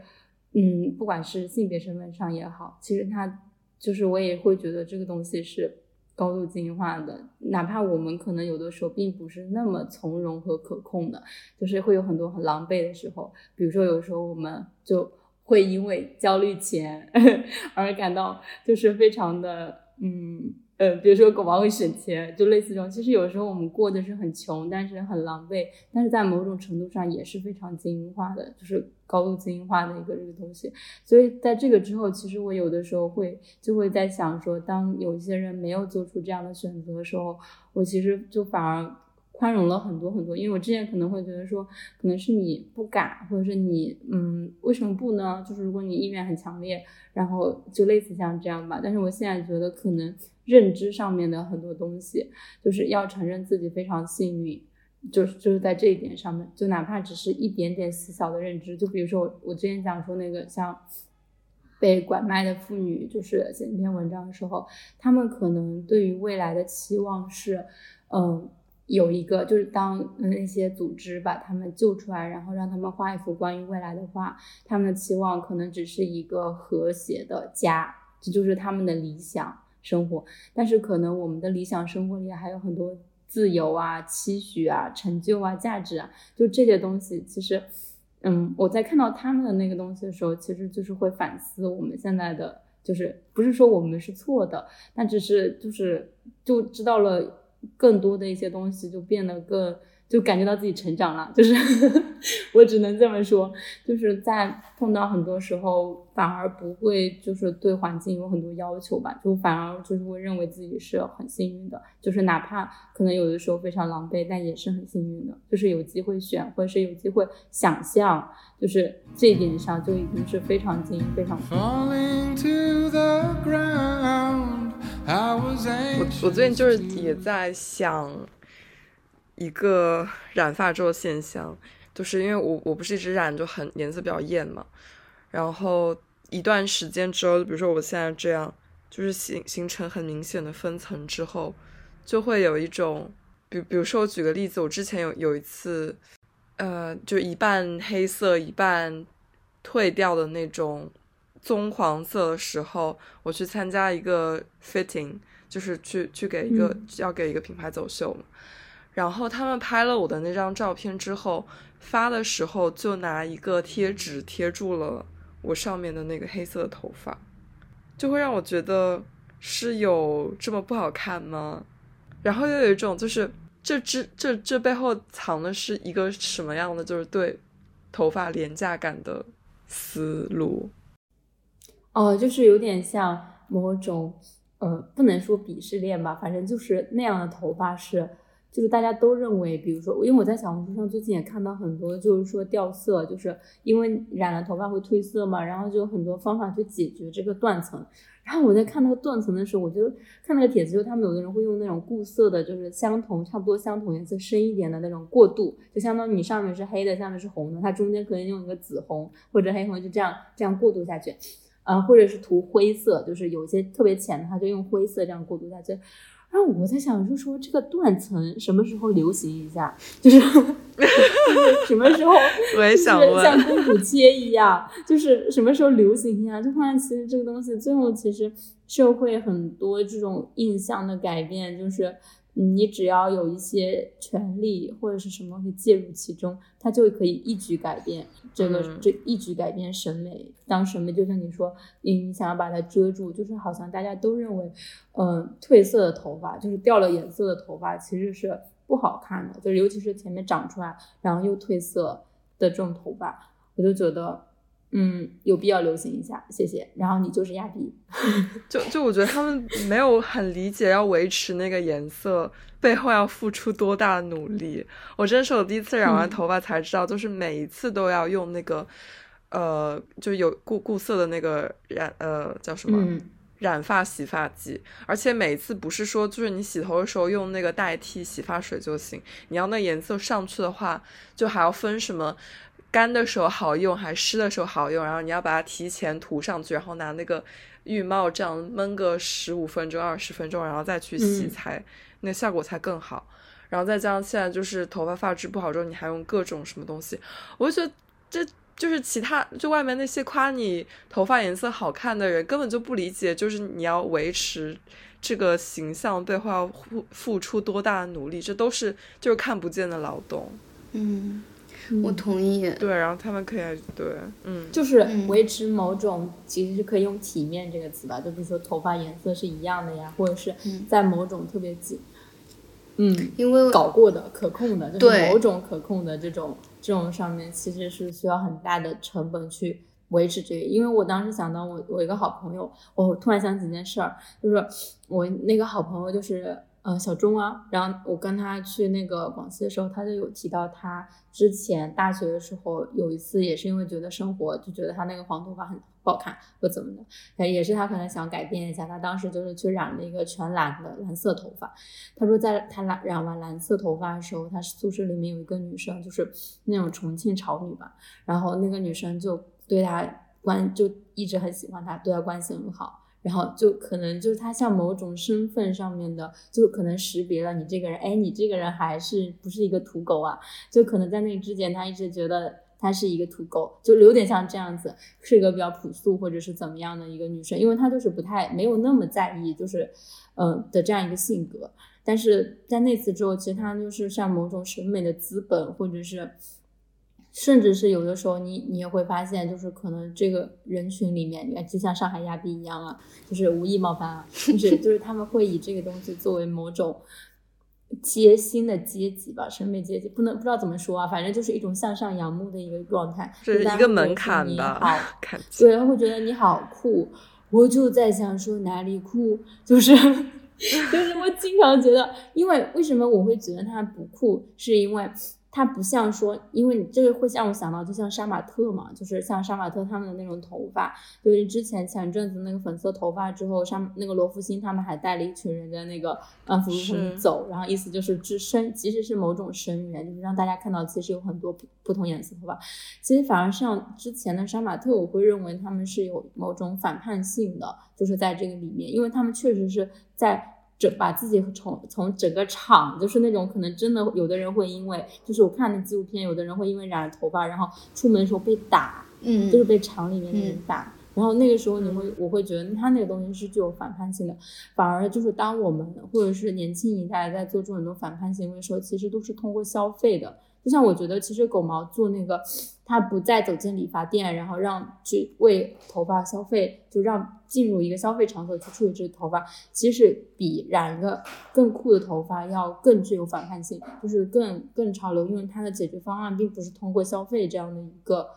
嗯，不管是性别身份上也好，其实他就是我也会觉得这个东西是高度精英化的，哪怕我们可能有的时候并不是那么从容和可控的，就是会有很多很狼狈的时候，比如说有时候我们就会因为焦虑钱 而感到就是非常的。嗯呃，比如说狗毛会省钱，就类似这种。其实有时候我们过的是很穷，但是很狼狈，但是在某种程度上也是非常精英化的，就是高度精英化的一个这个东西。所以在这个之后，其实我有的时候会就会在想说，当有一些人没有做出这样的选择的时候，我其实就反而。宽容了很多很多，因为我之前可能会觉得说，可能是你不敢，或者是你，嗯，为什么不呢？就是如果你意愿很强烈，然后就类似像这样吧。但是我现在觉得，可能认知上面的很多东西，就是要承认自己非常幸运，就是就是在这一点上面，就哪怕只是一点点细小的认知，就比如说我我之前讲说那个像被拐卖的妇女，就是写一篇文章的时候，他们可能对于未来的期望是，嗯。有一个就是当那些组织把他们救出来，然后让他们画一幅关于未来的画，他们的期望可能只是一个和谐的家，这就是他们的理想生活。但是可能我们的理想生活里还有很多自由啊、期许啊、成就啊、价值啊，就这些东西。其实，嗯，我在看到他们的那个东西的时候，其实就是会反思我们现在的，就是不是说我们是错的，但只是就是就知道了。更多的一些东西就变得更，就感觉到自己成长了，就是 我只能这么说，就是在碰到很多时候反而不会就是对环境有很多要求吧，就反而就是会认为自己是很幸运的，就是哪怕可能有的时候非常狼狈，但也是很幸运的，就是有机会选或者是有机会想象，就是这一点上就已经是非常精英非常。我我最近就是也在想一个染发之后现象，就是因为我我不是一直染就很颜色比较艳嘛，然后一段时间之后，比如说我现在这样，就是形形成很明显的分层之后，就会有一种，比比如说我举个例子，我之前有有一次，呃，就一半黑色一半褪掉的那种。棕黄色的时候，我去参加一个 fitting，就是去去给一个要给一个品牌走秀嘛。然后他们拍了我的那张照片之后，发的时候就拿一个贴纸贴住了我上面的那个黑色的头发，就会让我觉得是有这么不好看吗？然后又有一种就是这这这这背后藏的是一个什么样的就是对头发廉价感的思路。哦，就是有点像某种，呃，不能说鄙视链吧，反正就是那样的头发是，就是大家都认为，比如说，因为我在小红书上最近也看到很多，就是说掉色，就是因为染了头发会褪色嘛，然后就有很多方法去解决这个断层。然后我在看那个断层的时候，我就看那个帖子，就他们有的人会用那种固色的，就是相同差不多相同颜色深一点的那种过渡，就相当于你上面是黑的，下面是红的，它中间可以用一个紫红或者黑红，就这样这样过渡下去。啊，或者是涂灰色，就是有些特别浅的，他就用灰色这样过渡下去。然后我在想，就说这个断层什么时候流行一下？就是 什么时候？我也想问，像公主切一样，就是什么时候流行一下？就发现其实这个东西最后其实社会很多这种印象的改变，就是。你只要有一些权利或者是什么东西介入其中，它就可以一举改变这个，这一举改变审美。当审美就像你说，你想要把它遮住，就是好像大家都认为，嗯，褪色的头发就是掉了颜色的头发，其实是不好看的，就是尤其是前面长出来然后又褪色的这种头发，我就觉得。嗯，有必要流行一下，谢谢。然后你就是亚迪，就就我觉得他们没有很理解要维持那个颜色背后要付出多大的努力。我真是我第一次染完头发才知道，就是每一次都要用那个呃，就有固固色的那个染呃叫什么染发洗发剂，而且每一次不是说就是你洗头的时候用那个代替洗发水就行，你要那颜色上去的话，就还要分什么。干的时候好用，还湿的时候好用，然后你要把它提前涂上去，然后拿那个浴帽这样闷个十五分钟、二十分钟，然后再去洗，才那效果才更好。然后再加上现在就是头发发质不好之后，你还用各种什么东西，我就觉得这就是其他就外面那些夸你头发颜色好看的人根本就不理解，就是你要维持这个形象背后要付付出多大的努力，这都是就是看不见的劳动。嗯。我同意。对，然后他们可以对，嗯，就是维持某种，其实是可以用“体面”这个词吧，就比如说头发颜色是一样的呀，或者是在某种特别紧，嗯，因为搞过的、可控的，就是某种可控的这种这种上面，其实是需要很大的成本去维持这个。因为我当时想到我我一个好朋友，我突然想起一件事儿，就是我那个好朋友就是。嗯，小钟啊，然后我跟他去那个广西的时候，他就有提到他之前大学的时候有一次，也是因为觉得生活就觉得他那个黄头发很不好看或怎么的，也是他可能想改变一下，他当时就是去染了一个全蓝的蓝色头发。他说在他染染完蓝色头发的时候，他宿舍里面有一个女生，就是那种重庆潮女吧，然后那个女生就对他关就一直很喜欢他，对他关系很好。然后就可能就是他像某种身份上面的，就可能识别了你这个人，哎，你这个人还是不是一个土狗啊？就可能在那之前，他一直觉得他是一个土狗，就有点像这样子，是一个比较朴素或者是怎么样的一个女生，因为她就是不太没有那么在意，就是嗯的这样一个性格。但是在那次之后，其实她就是像某种审美的资本，或者是。甚至是有的时候，你你也会发现，就是可能这个人群里面，你看，就像上海亚庇一样啊，就是无意冒犯啊，就是就是他们会以这个东西作为某种贴心的阶级吧，审美阶级，不能不知道怎么说啊，反正就是一种向上仰慕的一个状态，是一个门槛吧。好，对，会觉得你好酷，我就在想说哪里酷，就是 就是我经常觉得，因为为什么我会觉得他不酷，是因为。它不像说，因为你这个会让我想到，就像杀马特嘛，就是像杀马特他们的那种头发，就是之前前阵子那个粉色头发之后，杀那个罗福星他们还带了一群人在那个安福路上走，然后意思就是只身，其实是某种生源，就是让大家看到其实有很多不不同颜色头发。其实反而像之前的杀马特，我会认为他们是有某种反叛性的，就是在这个里面，因为他们确实是在。整把自己从从整个厂，就是那种可能真的有的人会因为，就是我看的纪录片，有的人会因为染了头发，然后出门的时候被打，嗯，就是被厂里面的人打，然后那个时候你会，我会觉得他那个东西是具有反叛性的，反而就是当我们或者是年轻一代在做出很多反叛行为的时候，其实都是通过消费的。就像我觉得，其实狗毛做那个，他不再走进理发店，然后让去为头发消费，就让进入一个消费场所去处理这个头发，其实比染一个更酷的头发要更具有反叛性，就是更更潮流。因为它的解决方案并不是通过消费这样的一个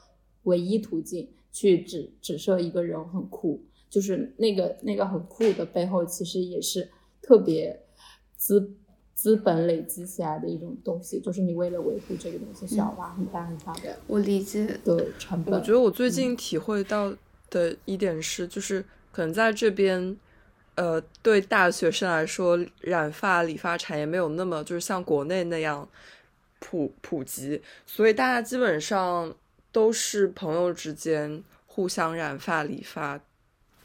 唯一途径去指指射一个人很酷，就是那个那个很酷的背后，其实也是特别资。资本累积起来的一种东西，就是你为了维护这个东西，需要花很大很大的我理解的成本。我觉得我最近体会到的一点是，就是可能在这边，呃，对大学生来说，染发理发产业没有那么就是像国内那样普普及，所以大家基本上都是朋友之间互相染发理发。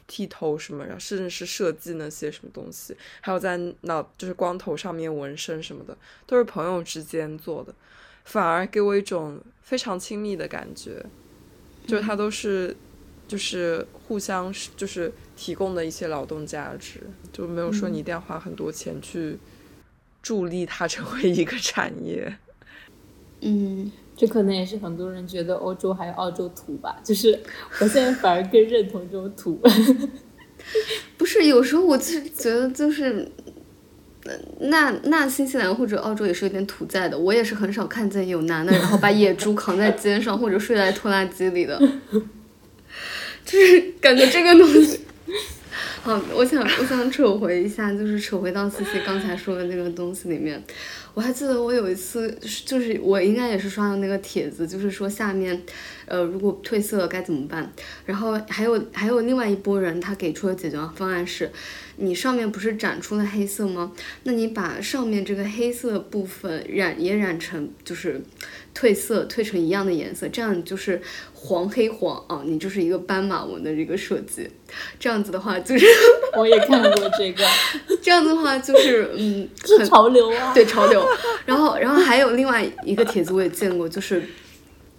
剃头什么，然后甚至是设计那些什么东西，还有在脑就是光头上面纹身什么的，都是朋友之间做的，反而给我一种非常亲密的感觉，就是他都是就是互相就是提供的一些劳动价值，就没有说你一定要花很多钱去助力它成为一个产业。嗯。这可能也是很多人觉得欧洲还有澳洲土吧，就是我现在反而更认同这种土。不是，有时候我就是觉得就是，那那新西兰或者澳洲也是有点土在的。我也是很少看见有男的然后把野猪扛在肩上或者睡在拖拉机里的，就是感觉这个东西。好，我想我想扯回一下，就是扯回到思思刚才说的那个东西里面。我还记得我有一次，就是我应该也是刷到那个帖子，就是说下面，呃，如果褪色该怎么办？然后还有还有另外一波人，他给出的解决方案是，你上面不是染出了黑色吗？那你把上面这个黑色部分染也染成，就是褪色褪成一样的颜色，这样就是黄黑黄啊，你就是一个斑马纹的这个设计。这样子的话就是 我也看过这个，这样子的话就是嗯，是潮流啊，对潮流。然后，然后还有另外一个帖子我也见过，就是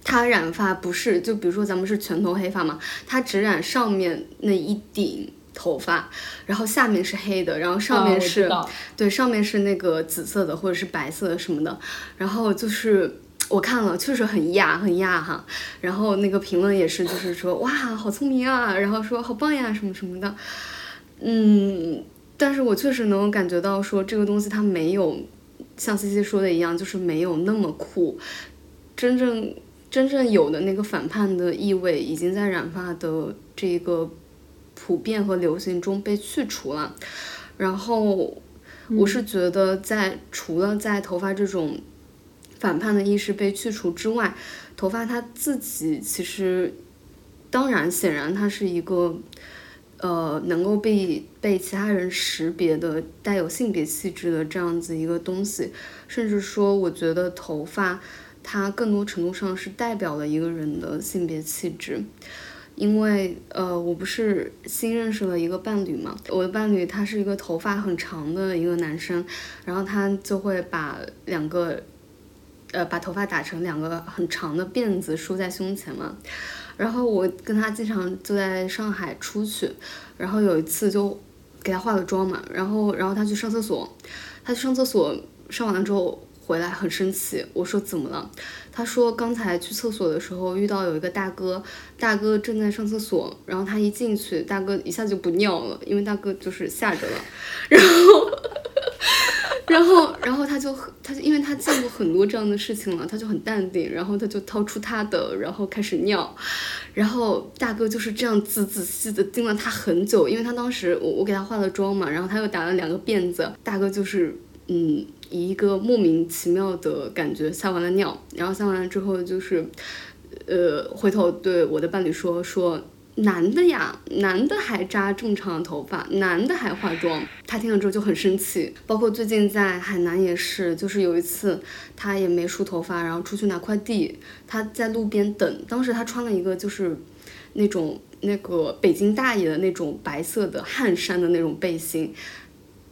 他染发不是，就比如说咱们是全头黑发嘛，他只染上面那一顶头发，然后下面是黑的，然后上面是，对，上面是那个紫色的或者是白色的什么的，然后就是我看了确实很亚很亚哈，然后那个评论也是就是说哇好聪明啊，然后说好棒呀什么什么的，嗯，但是我确实能够感觉到说这个东西它没有。像 C C 说的一样，就是没有那么酷。真正真正有的那个反叛的意味，已经在染发的这个普遍和流行中被去除了。然后，我是觉得，在除了在头发这种反叛的意识被去除之外，头发它自己其实，当然，显然它是一个。呃，能够被被其他人识别的带有性别气质的这样子一个东西，甚至说，我觉得头发它更多程度上是代表了一个人的性别气质。因为呃，我不是新认识了一个伴侣嘛，我的伴侣他是一个头发很长的一个男生，然后他就会把两个呃把头发打成两个很长的辫子梳在胸前嘛。然后我跟他经常就在上海出去，然后有一次就给他化了妆嘛，然后然后他去上厕所，他去上厕所上完了之后回来很生气，我说怎么了？他说刚才去厕所的时候遇到有一个大哥，大哥正在上厕所，然后他一进去，大哥一下就不尿了，因为大哥就是吓着了，然后。然后，然后他就，他就因为他见过很多这样的事情了，他就很淡定，然后他就掏出他的，然后开始尿，然后大哥就是这样仔仔细的盯了他很久，因为他当时我我给他化了妆嘛，然后他又打了两个辫子，大哥就是嗯以一个莫名其妙的感觉撒完了尿，然后撒完了之后就是，呃，回头对我的伴侣说说。男的呀，男的还扎这么长的头发，男的还化妆，他听了之后就很生气。包括最近在海南也是，就是有一次他也没梳头发，然后出去拿快递，他在路边等，当时他穿了一个就是那种那个北京大爷的那种白色的汗衫的那种背心，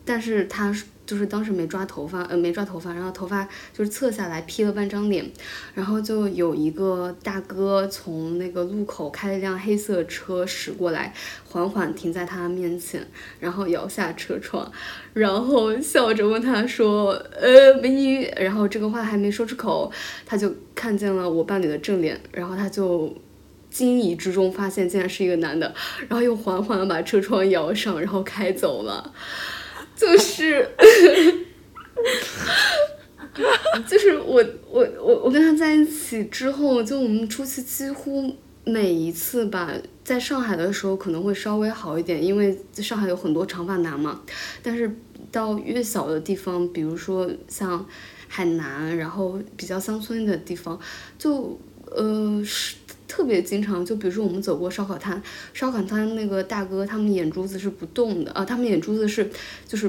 但是他。就是当时没抓头发，呃，没抓头发，然后头发就是侧下来披了半张脸，然后就有一个大哥从那个路口开了一辆黑色车驶过来，缓缓停在他面前，然后摇下车窗，然后笑着问他说：“呃，美女。”然后这个话还没说出口，他就看见了我伴侣的正脸，然后他就惊疑之中发现竟然是一个男的，然后又缓缓把车窗摇上，然后开走了。就是，就是我我我我跟他在一起之后，就我们出去几乎每一次吧，在上海的时候可能会稍微好一点，因为上海有很多长发男嘛。但是到越小的地方，比如说像海南，然后比较乡村的地方，就呃是。特别经常，就比如说我们走过烧烤摊，烧烤摊那个大哥，他们眼珠子是不动的啊，他们眼珠子是就是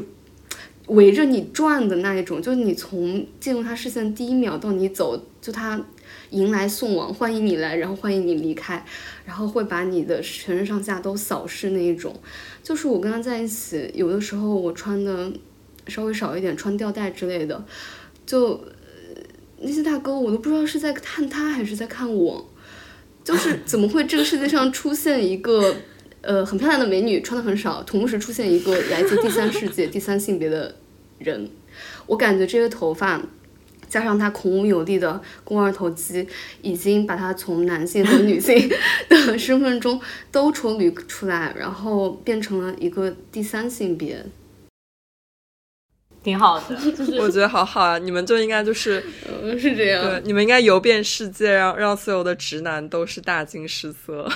围着你转的那一种，就是你从进入他视线第一秒到你走，就他迎来送往，欢迎你来，然后欢迎你离开，然后会把你的全身上下都扫视那一种。就是我跟他在一起，有的时候我穿的稍微少一点，穿吊带之类的，就那些大哥我都不知道是在看他还是在看我。就是 怎么会这个世界上出现一个呃很漂亮的美女，穿的很少，同时出现一个来自第三世界、第三性别的人？我感觉这些头发加上他孔武有力的肱二头肌，已经把他从男性和女性 的身份中都抽离出来，然后变成了一个第三性别。挺好的，我觉得好好啊！你们就应该就是，是这样，对，你们应该游遍世界，让让所有的直男都是大惊失色。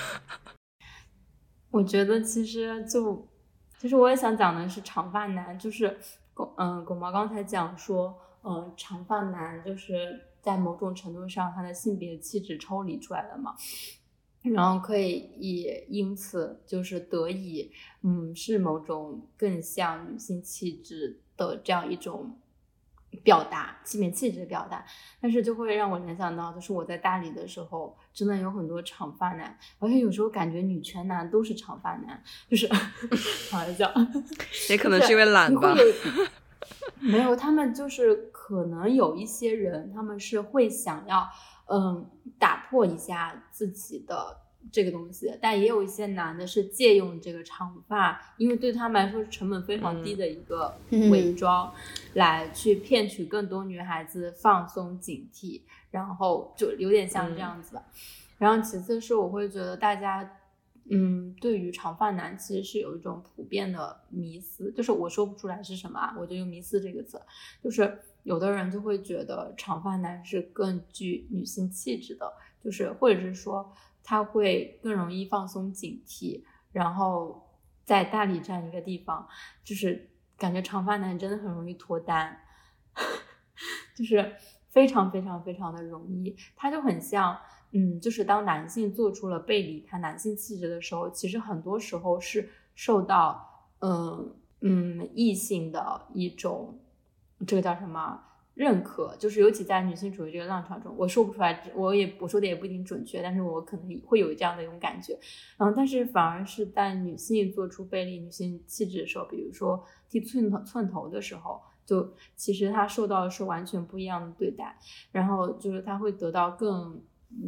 我觉得其实就，其实我也想讲的是长发男，就是狗，嗯，狗毛刚才讲说，嗯，长发男就是在某种程度上他的性别气质抽离出来了嘛，然后可以也因此就是得以，嗯，是某种更像女性气质。的这样一种表达，性别气质的表达，但是就会让我联想到，就是我在大理的时候，真的有很多长发男，而且有时候感觉女权男都是长发男，就是 开玩笑，也可能是因为懒吧。没有，他们就是可能有一些人，他们是会想要，嗯，打破一下自己的。这个东西，但也有一些男的是借用这个长发，因为对他们来说是成本非常低的一个伪装，来去骗取更多女孩子放松警惕，然后就有点像这样子的。然后其次是我会觉得大家，嗯，对于长发男其实是有一种普遍的迷思，就是我说不出来是什么，我就用迷思这个词，就是有的人就会觉得长发男是更具女性气质的，就是或者是说。他会更容易放松警惕，然后在大理这样一个地方，就是感觉长发男真的很容易脱单，就是非常非常非常的容易。他就很像，嗯，就是当男性做出了背离他男性气质的时候，其实很多时候是受到，嗯嗯异性的一种，这个叫什么？认可就是，尤其在女性主义这个浪潮中，我说不出来，我也我说的也不一定准确，但是我可能会有这样的一种感觉，嗯，但是反而是在女性做出背离女性气质的时候，比如说剃寸头寸头的时候，就其实她受到的是完全不一样的对待，然后就是她会得到更，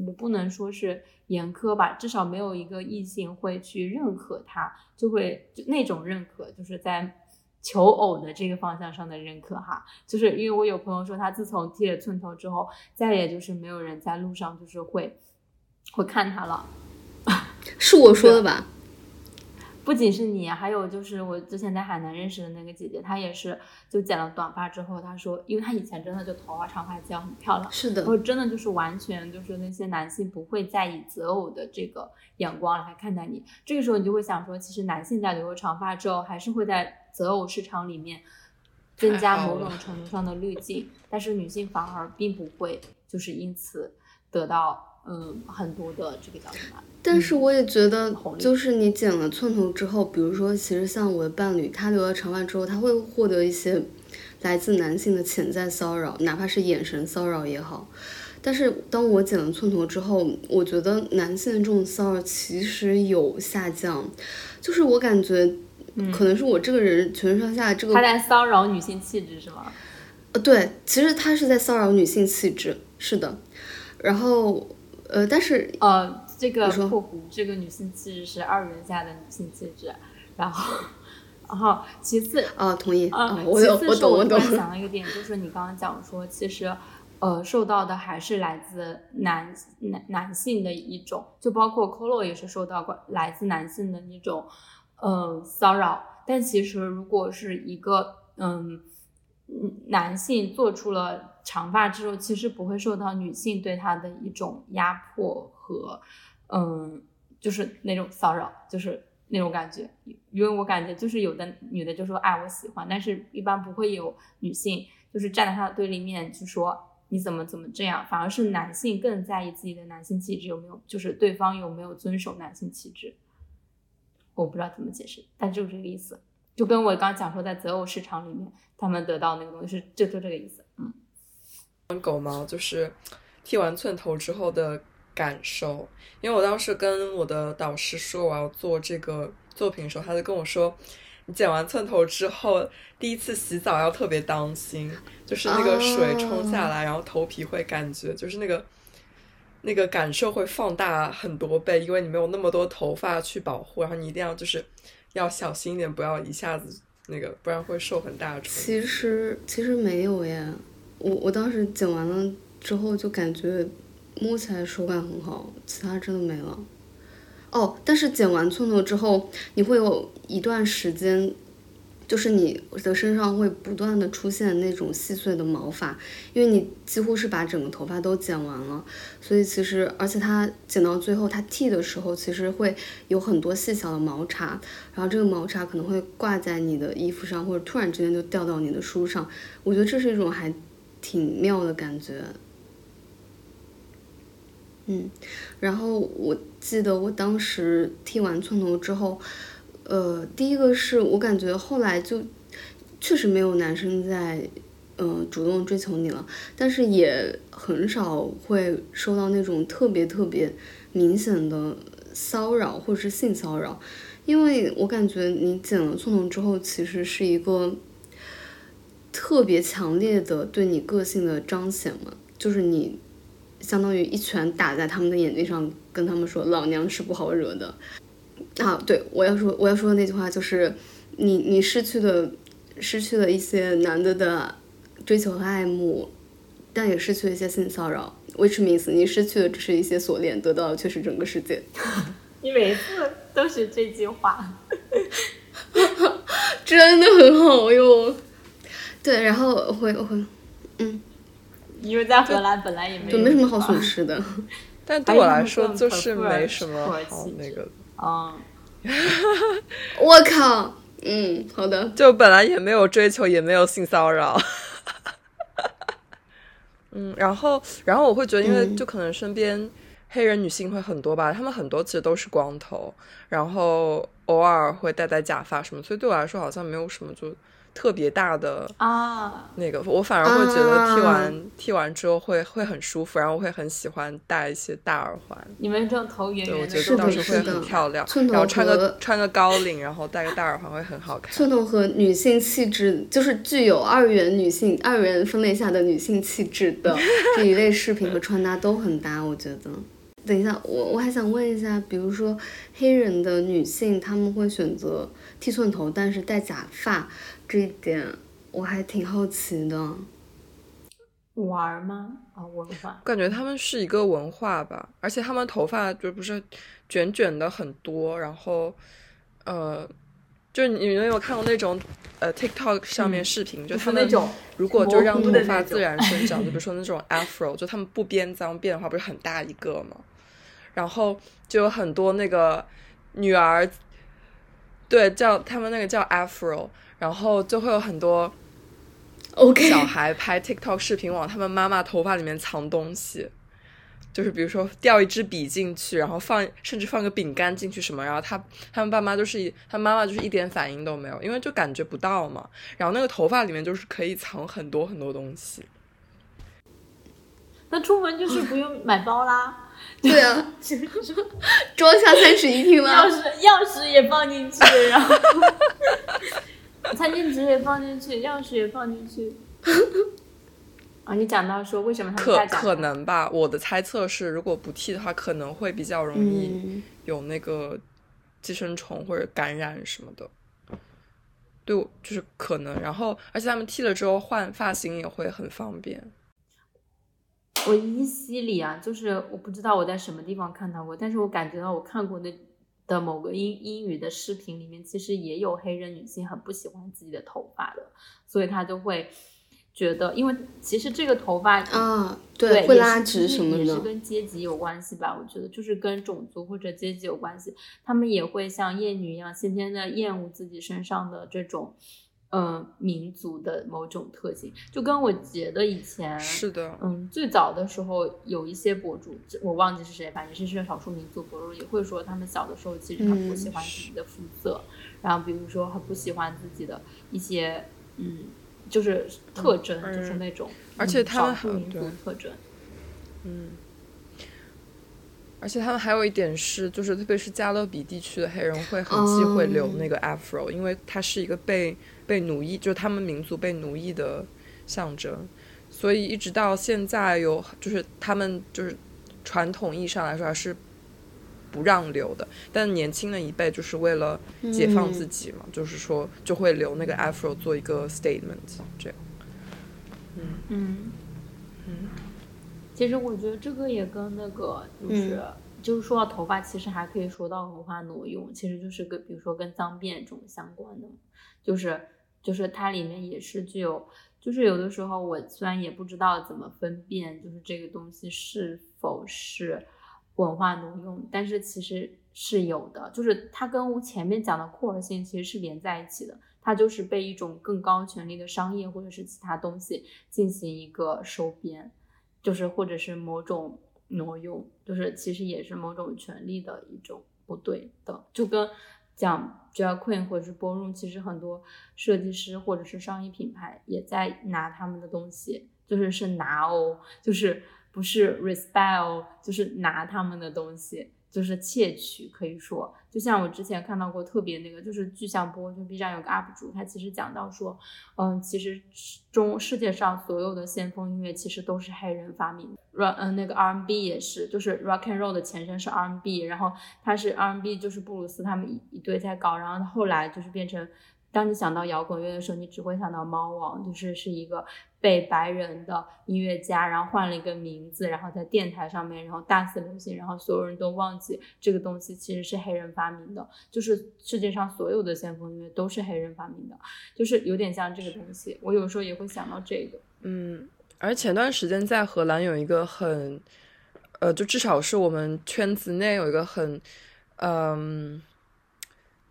我不能说是严苛吧，至少没有一个异性会去认可她，就会就那种认可，就是在。求偶的这个方向上的认可哈，就是因为我有朋友说，他自从剃了寸头之后，再也就是没有人在路上就是会会看他了。是我说的吧？不仅是你，还有就是我之前在海南认识的那个姐姐，她也是就剪了短发之后，她说，因为她以前真的就头发长发这样很漂亮，是的，然后真的就是完全就是那些男性不会再以择偶的这个眼光来看待你。这个时候你就会想说，其实男性在留了长发之后，还是会在。择偶市场里面增加某种程度上的滤镜，但是女性反而并不会就是因此得到嗯很多的这个叫什么？但是我也觉得就是你剪了寸头之后，比如说，其实像我的伴侣，他留了长发之后，他会获得一些来自男性的潜在骚扰，哪怕是眼神骚扰也好。但是当我剪了寸头之后，我觉得男性的这种骚扰其实有下降，就是我感觉，可能是我这个人全身上下这个他在骚扰女性气质是吗？呃，对，其实他是在骚扰女性气质，是的。然后，呃，但是呃，这个括弧，这个女性气质是二元下的女性气质，然后，然后其次，啊，同意啊，嗯，我有其次是懂，我懂。突然想到一个点，就是你刚刚讲说，其实，呃，受到的还是来自男男男性的一种，就包括 Kolo 也是受到过来自男性的一种，嗯，骚扰。但其实如果是一个，嗯，嗯男性做出了长发之后，其实不会受到女性对他的一种压迫和，嗯，就是那种骚扰，就是那种感觉。因为我感觉就是有的女的就说哎我喜欢，但是一般不会有女性就是站在他的对立面去说你怎么怎么这样，反而是男性更在意自己的男性气质有没有，就是对方有没有遵守男性气质。我不知道怎么解释，但就是这个意思，就跟我刚刚讲说在择偶市场里面他们得到那个东西是就就这个意思，嗯。狗毛就是剃完寸头之后的感受，因为我当时跟我的导师说我要做这个作品的时候，他就跟我说，你剪完寸头之后，第一次洗澡要特别当心，就是那个水冲下来，然后头皮会感觉就是那个那个感受会放大很多倍，因为你没有那么多头发去保护，然后你一定要就是要小心一点，不要一下子那个，不然会受很大。其实其实没有耶，我我当时剪完了之后就感觉摸起来手感很好，其他真的没了。哦，但是剪完寸头之后，你会有一段时间，就是你的身上会不断的出现那种细碎的毛发，因为你几乎是把整个头发都剪完了，所以其实而且它剪到最后，它剃的时候其实会有很多细小的毛茬，然后这个毛茬可能会挂在你的衣服上，或者突然之间就掉到你的书上，我觉得这是一种还挺妙的感觉。嗯，然后我记得我当时剃完寸头之后，呃，第一个是我感觉后来就确实没有男生在，呃，主动追求你了，但是也很少会收到那种特别特别明显的骚扰或者是性骚扰，因为我感觉你剪了寸头之后，其实是一个特别强烈的对你个性的彰显嘛，就是你。相当于一拳打在他们的眼睛上，跟他们说老娘是不好惹的。啊，对我要说我要说的那句话就是，你你失去的失去了一些男的的追求和爱慕，但也失去了一些性骚扰，which means 你失去的只是一些锁链，得到的却是整个世界。你每次都是这句话，真的很好用。对，然后会会，嗯，因为在荷兰本来也没就没什么好损损失的。但对我来说就是没什么好那个，嗯，我靠，嗯，好的，就本来也没有追求，也没有性骚扰。嗯，然后，然后我会觉得，因为嗯。就可能身边黑人女性会很多吧，她们很多其实都是光头，然后偶尔会戴戴假发什么，所以对我来说好像没有什么就特别大的啊，那个，我反而会觉得剃完、啊剃完之后会会很舒服，然后我会很喜欢戴一些大耳环。你们这种头圆对，我圆觉得到时候会很漂亮，寸头然后穿个穿个高领，然后戴个大耳环会很好看。寸头和女性气质，就是具有二元女性二元分类下的女性气质的 这一类饰品和穿搭都很搭，我觉得。等一下，我我还想问一下，比如说黑人的女性，她们会选择剃寸头，但是戴假发，这一点我还挺好奇的。玩儿吗？啊、文化。感觉他们是一个文化吧，而且他们头发就不是卷卷的很多，然后呃，就是你们有没有看过那种呃 TikTok 上面视频，就就他们那种如果就让头发自然生 长，就比如说那种 Afro，就他们不编脏辫的话，不是很大一个吗？然后就有很多那个女儿，对，叫他们那个叫 Afro，然后就会有很多 OK，小孩拍 TikTok 视频往他们妈妈头发里面藏东西，就是比如说掉一支笔进去，然后放甚至放个饼干进去什么，然后他他们爸妈就是他妈妈就是一点反应都没有，因为就感觉不到嘛。然后那个头发里面就是可以藏很多很多东西。那出门就是不用买包啦，对啊，装下三室一厅了钥。匙钥匙也放进去，然后 餐巾纸也放进去，钥匙也放进去。啊，你讲到说为什么他们可可能吧，我的猜测是，如果不剃的话，可能会比较容易嗯，有那个寄生虫或者感染什么的。对，就是可能。然后，而且他们剃了之后换发型也会很方便。我依稀里啊，就是我不知道我在什么地方看到过，但是我感觉到我看过的的某个英英语的视频里面，其实也有黑人女性很不喜欢自己的头发的，所以她就会觉得，因为其实这个头发啊，对，会拉直什么的也是。跟阶级有关系吧？我觉得就是跟种族或者阶级有关系，他们也会像厌女一样，先天的厌恶自己身上的这种。嗯，民族的某种特性，就跟我觉得以前是的，嗯，最早的时候有一些博主，这我忘记是谁，反正是是少数民族博主也会说，他们小的时候其实很不喜欢自己的肤色，然后比如说很不喜欢自己的一些嗯，就是特征，嗯就是那种，而且嗯他们还少数民族特征，嗯。而且他们还有一点是，就是特别是加勒比地区的黑人会很忌讳留那个 afro，、因为它是一个被被奴役，就是他们民族被奴役的象征，所以一直到现在有，就是他们就是传统意义上来说还是不让留的，但年轻的一辈就是为了解放自己嘛，就是说就会留那个 afro 做一个 statement，这样。嗯嗯，其实我觉得这个也跟那个就是。嗯就是说到头发，其实还可以说到文化挪用，其实就是跟比如说跟脏辫这种相关的，就是就是它里面也是具有，就是有的时候我虽然也不知道怎么分辨，就是这个东西是否是文化挪用，但是其实是有的，就是它跟前面讲的酷儿性其实是连在一起的，它就是被一种更高权力的商业或者是其他东西进行一个收编，就是或者是某种。挪用就是其实也是某种权利的一种不对的，就跟讲 drag queen 或者是 ballroom，其实很多设计师或者是商业品牌也在拿他们的东西，就是是拿哦，就是不是 respect，就是拿他们的东西，就是窃取，可以说，就像我之前看到过特别那个，就是巨像波，就 B 站有个 UP 主，他其实讲到说，嗯，其实中世界上所有的先锋音乐其实都是黑人发明的。，R 嗯那个 R&B 也是，就是 rock and roll 的前身是 R&B，然后它是 R&B 就是布鲁斯他们一一堆在搞，然后后来就是变成，当你想到摇滚乐的时候，你只会想到猫王，就是是一个被白人的音乐家，然后换了一个名字，然后在电台上面，然后大肆流行，然后所有人都忘记这个东西其实是黑人发明的，就是世界上所有的先锋音乐都是黑人发明的，就是有点像这个东西，我有时候也会想到这个。嗯，而前段时间在荷兰有一个很，呃，就至少是我们圈子内有一个很，嗯，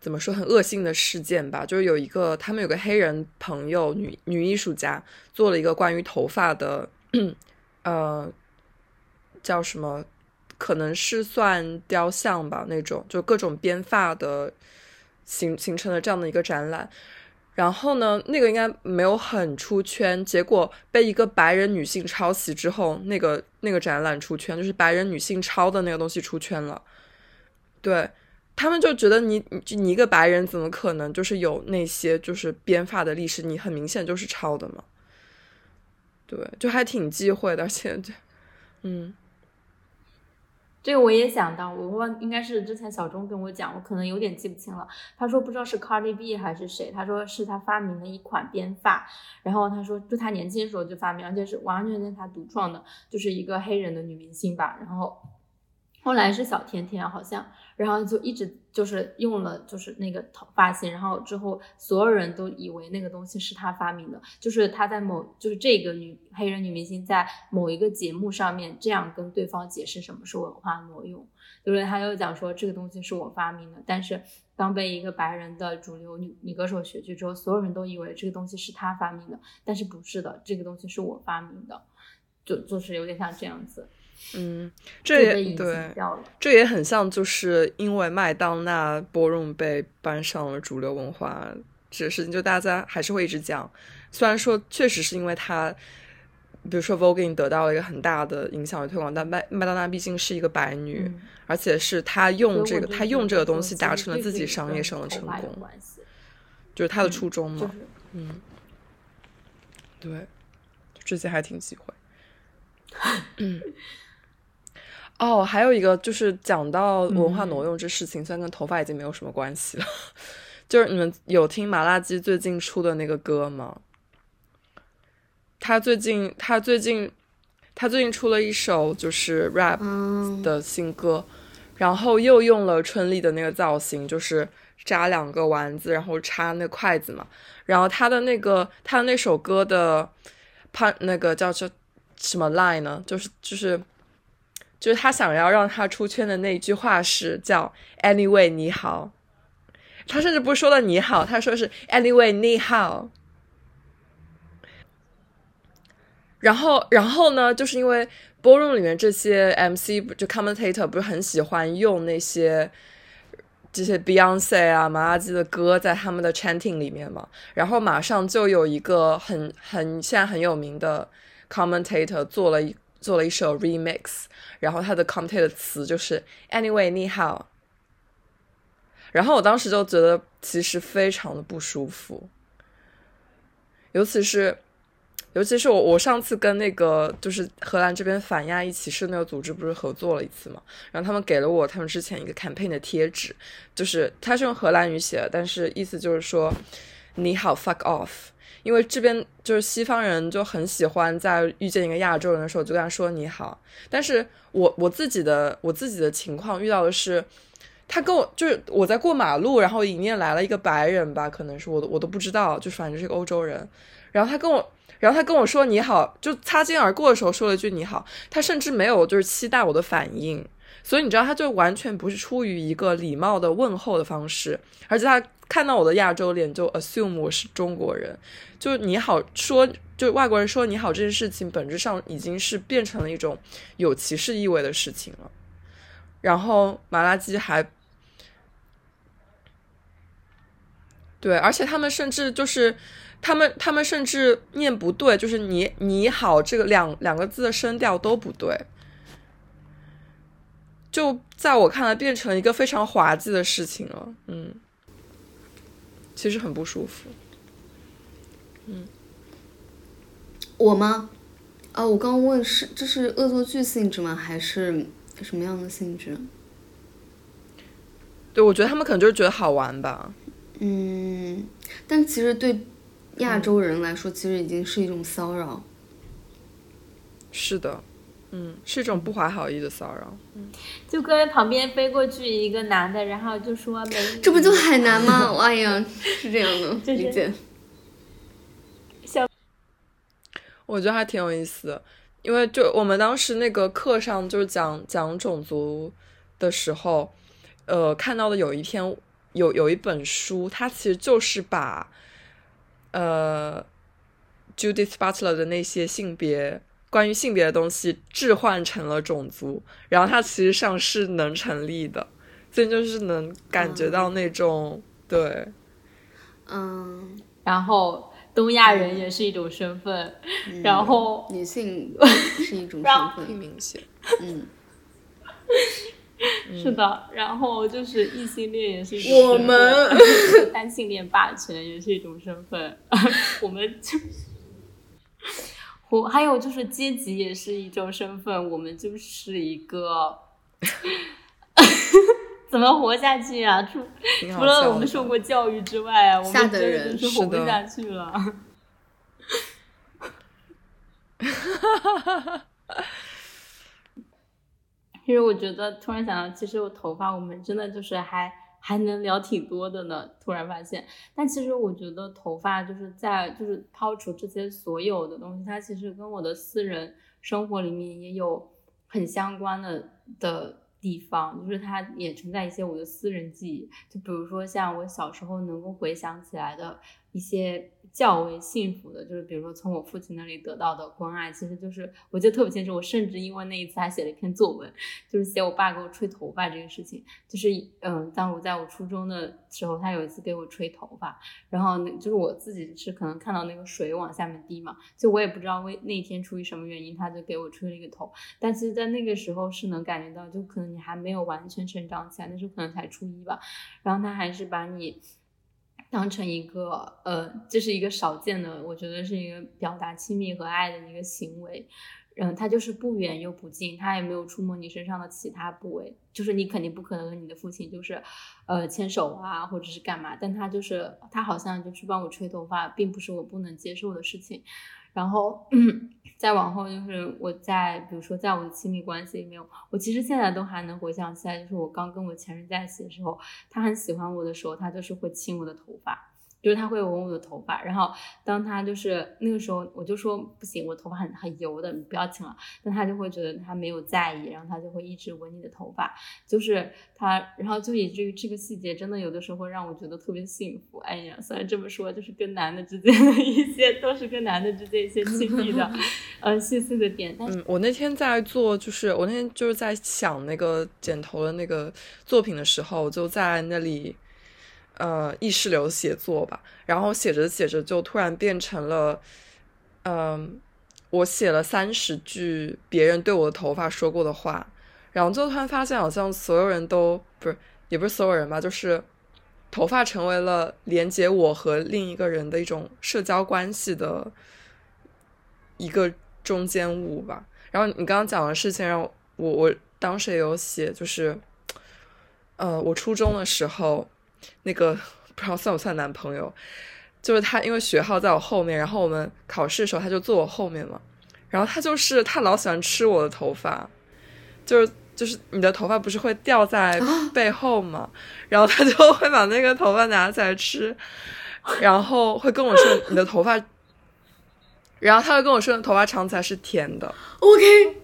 怎么说很恶性的事件吧，就是有一个他们有个黑人朋友，女女艺术家做了一个关于头发的，呃，叫什么？可能是算雕像吧，那种就各种编发的形形成了这样的一个展览。然后呢，那个应该没有很出圈，结果被一个白人女性抄袭之后，那个那个展览出圈，就是白人女性抄的那个东西出圈了。对他们就觉得你你你一个白人怎么可能就是有那些就是编发的历史？你很明显就是抄的嘛。对，就还挺忌讳的，而且 就嗯。这个我也想到，我忘应该是之前小钟跟我讲，我可能有点记不清了。他说不知道是 Cardi B 还是谁，他说是他发明的一款编发，然后他说就他年轻的时候就发明，而且是完全全他独创的，就是一个黑人的女明星吧。然后后来是小甜甜好像，然后就一直就是用了就是那个头发型，然后之后所有人都以为那个东西是他发明的，就是他在某就是这个女黑人女明星在某一个节目上面这样跟对方解释什么是文化挪用，就是他又讲说这个东西是我发明的，但是当被一个白人的主流女女歌手学去之后，所有人都以为这个东西是他发明的，但是不是的，这个东西是我发明的，就就是有点像这样子。嗯，这也对，这也很像，就是因为麦当娜 ballroom 被搬上了主流文化这个事情，就大家还是会一直讲。虽然说确实是因为他，比如说 Vogue 得到了一个很大的影响与推广，但麦麦当娜毕竟是一个白女，而且是她用这个，她用这个东西达成了自己商业上的成功，就是她的初衷嘛。嗯，对，这些还挺忌讳。嗯。哦，还有一个就是讲到文化挪用这事情，虽然跟头发已经没有什么关系了，就是你们有听麻辣鸡最近出的那个歌吗？他最近他最近他最近出了一首就是 rap 的新歌，然后又用了春丽的那个造型，就是扎两个丸子，然后插那筷子嘛。然后他的那个他的那首歌的判那个叫做什么 line 呢？就是就是。就是他想要让他出圈的那一句话是叫 “Anyway 你好”，他甚至不是说了“你好”，他说是 “Anyway 你好”。然后，然后呢，就是因为 ballroom 里面这些 MC 就 commentator 不是很喜欢用那些这些 Beyonce 啊、马拉基的歌在他们的 chanting 里面嘛，然后马上就有一个很很现在很有名的 commentator 做了一。做了一首 remix，然后他的 content 的词就是 anyway 你好，然后我当时就觉得其实非常的不舒服，尤其是尤其是我我上次跟那个就是荷兰这边反亚裔歧视那个组织不是合作了一次嘛，然后他们给了我他们之前一个 campaign 的贴纸，就是他是用荷兰语写的，但是意思就是说你好 fuck off。因为这边就是西方人就很喜欢在遇见一个亚洲人的时候就跟他说你好，但是我我自己的我自己的情况遇到的是，他跟我就是我在过马路，然后迎面来了一个白人吧，可能是我我都不知道，就反正是个欧洲人，然后他跟我然后他跟我说你好，就擦肩而过的时候说了一句你好，他甚至没有就是期待我的反应，所以你知道他就完全不是出于一个礼貌的问候的方式，而且他。看到我的亚洲脸就 assume 我是中国人，就你好说，就外国人说你好这件事情本质上已经是变成了一种有歧视意味的事情了。然后麻辣鸡还对，而且他们甚至就是他们他们甚至念不对，就是你你好这个两两个字的声调都不对，就在我看来变成一个非常滑稽的事情了，嗯。其实很不舒服。嗯，我吗？啊，我刚问是这是恶作剧性质吗？还是什么样的性质？对，我觉得他们可能就是觉得好玩吧。嗯，但其实对亚洲人来说，其实已经是一种骚扰。是的。嗯，是一种不怀好意的骚扰。嗯，就跟旁边飞过去一个男的，然后就说没。这不就海南吗？哎呀，是这样的，理解。小，我觉得还挺有意思的，因为就我们当时那个课上就是讲讲种族的时候，呃，看到的有一篇有有一本书，它其实就是把呃 Judith Butler 的那些性别。关于性别的东西置换成了种族，然后它其实上是能成立的，所以就是能感觉到那种对，嗯，然后东亚人也是一种身份，然后女性是一种身份，挺明显，嗯，是的，然后就是异性恋也是一种，我们单性恋霸权也是一种身份，我们就。我还有就是阶级也是一种身份，我们就是一个 怎么活下去啊？除除了我们受过教育之外，我们真的是活不下去了。其实我觉得突然想到，其实我头发，我们真的就是还还能聊挺多的呢。突然发现，但其实我觉得头发就是在就是抛除这些所有的东西，它其实跟我的私人生活里面也有很相关的的地方，就是它也存在一些我的私人记忆，就比如说像我小时候能够回想起来的一些。较为幸福的，就是比如说从我父亲那里得到的关爱，其实就是我记得特别清楚。我甚至因为那一次还写了一篇作文，就是写我爸给我吹头发这个事情。就是嗯，当我在我初中的时候，他有一次给我吹头发，然后那就是我自己是可能看到那个水往下面滴嘛，就我也不知道为那天出于什么原因，他就给我吹了一个头。但其实，在那个时候是能感觉到，就可能你还没有完全成长起来，那时候可能才初一吧，然后他还是把你。当成一个呃，这是一个少见的，我觉得是一个表达亲密和爱的一个行为。嗯，他就是不远又不近，他也没有触摸你身上的其他部位，就是你肯定不可能和你的父亲就是，呃，牵手啊，或者是干嘛。但他就是他好像就是帮我吹头发，并不是我不能接受的事情。然后 再往后就是我在，比如说在我的亲密关系里面，我其实现在都还能回想起来，就是我刚跟我前任在一起的时候，他很喜欢我的时候，他就是会亲我的头发。就是他会闻我的头发，然后当他就是那个时候，我就说不行，我头发很很油的，你不要亲了。但他就会觉得他没有在意，然后他就会一直闻你的头发，就是他，然后就以这个这个细节，真的有的时候会让我觉得特别幸福。哎呀，虽然这么说，就是跟男的之间的一些，都是跟男的之间一些亲密的，呃，细碎的点。嗯，我那天在做，就是我那天就是在想那个剪头的那个作品的时候，就在那里。呃，意识流写作吧，然后写着写着就突然变成了，嗯，我写了三十句别人对我的头发说过的话，然后就突然发现好像所有人都不是，也不是所有人吧，就是头发成为了连接我和另一个人的一种社交关系的一个中间物吧。然后你刚刚讲的事情让我，我当时也有写，就是，呃，我初中的时候。那个不知道算不算男朋友，就是他，因为学号在我后面，然后我们考试的时候他就坐我后面嘛，然后他就是他老喜欢吃我的头发，就是就是你的头发不是会掉在背后吗？然后他就会把那个头发拿起来吃，然后会跟我说你的头发，然后他会跟我说头发长起来是甜的。OK。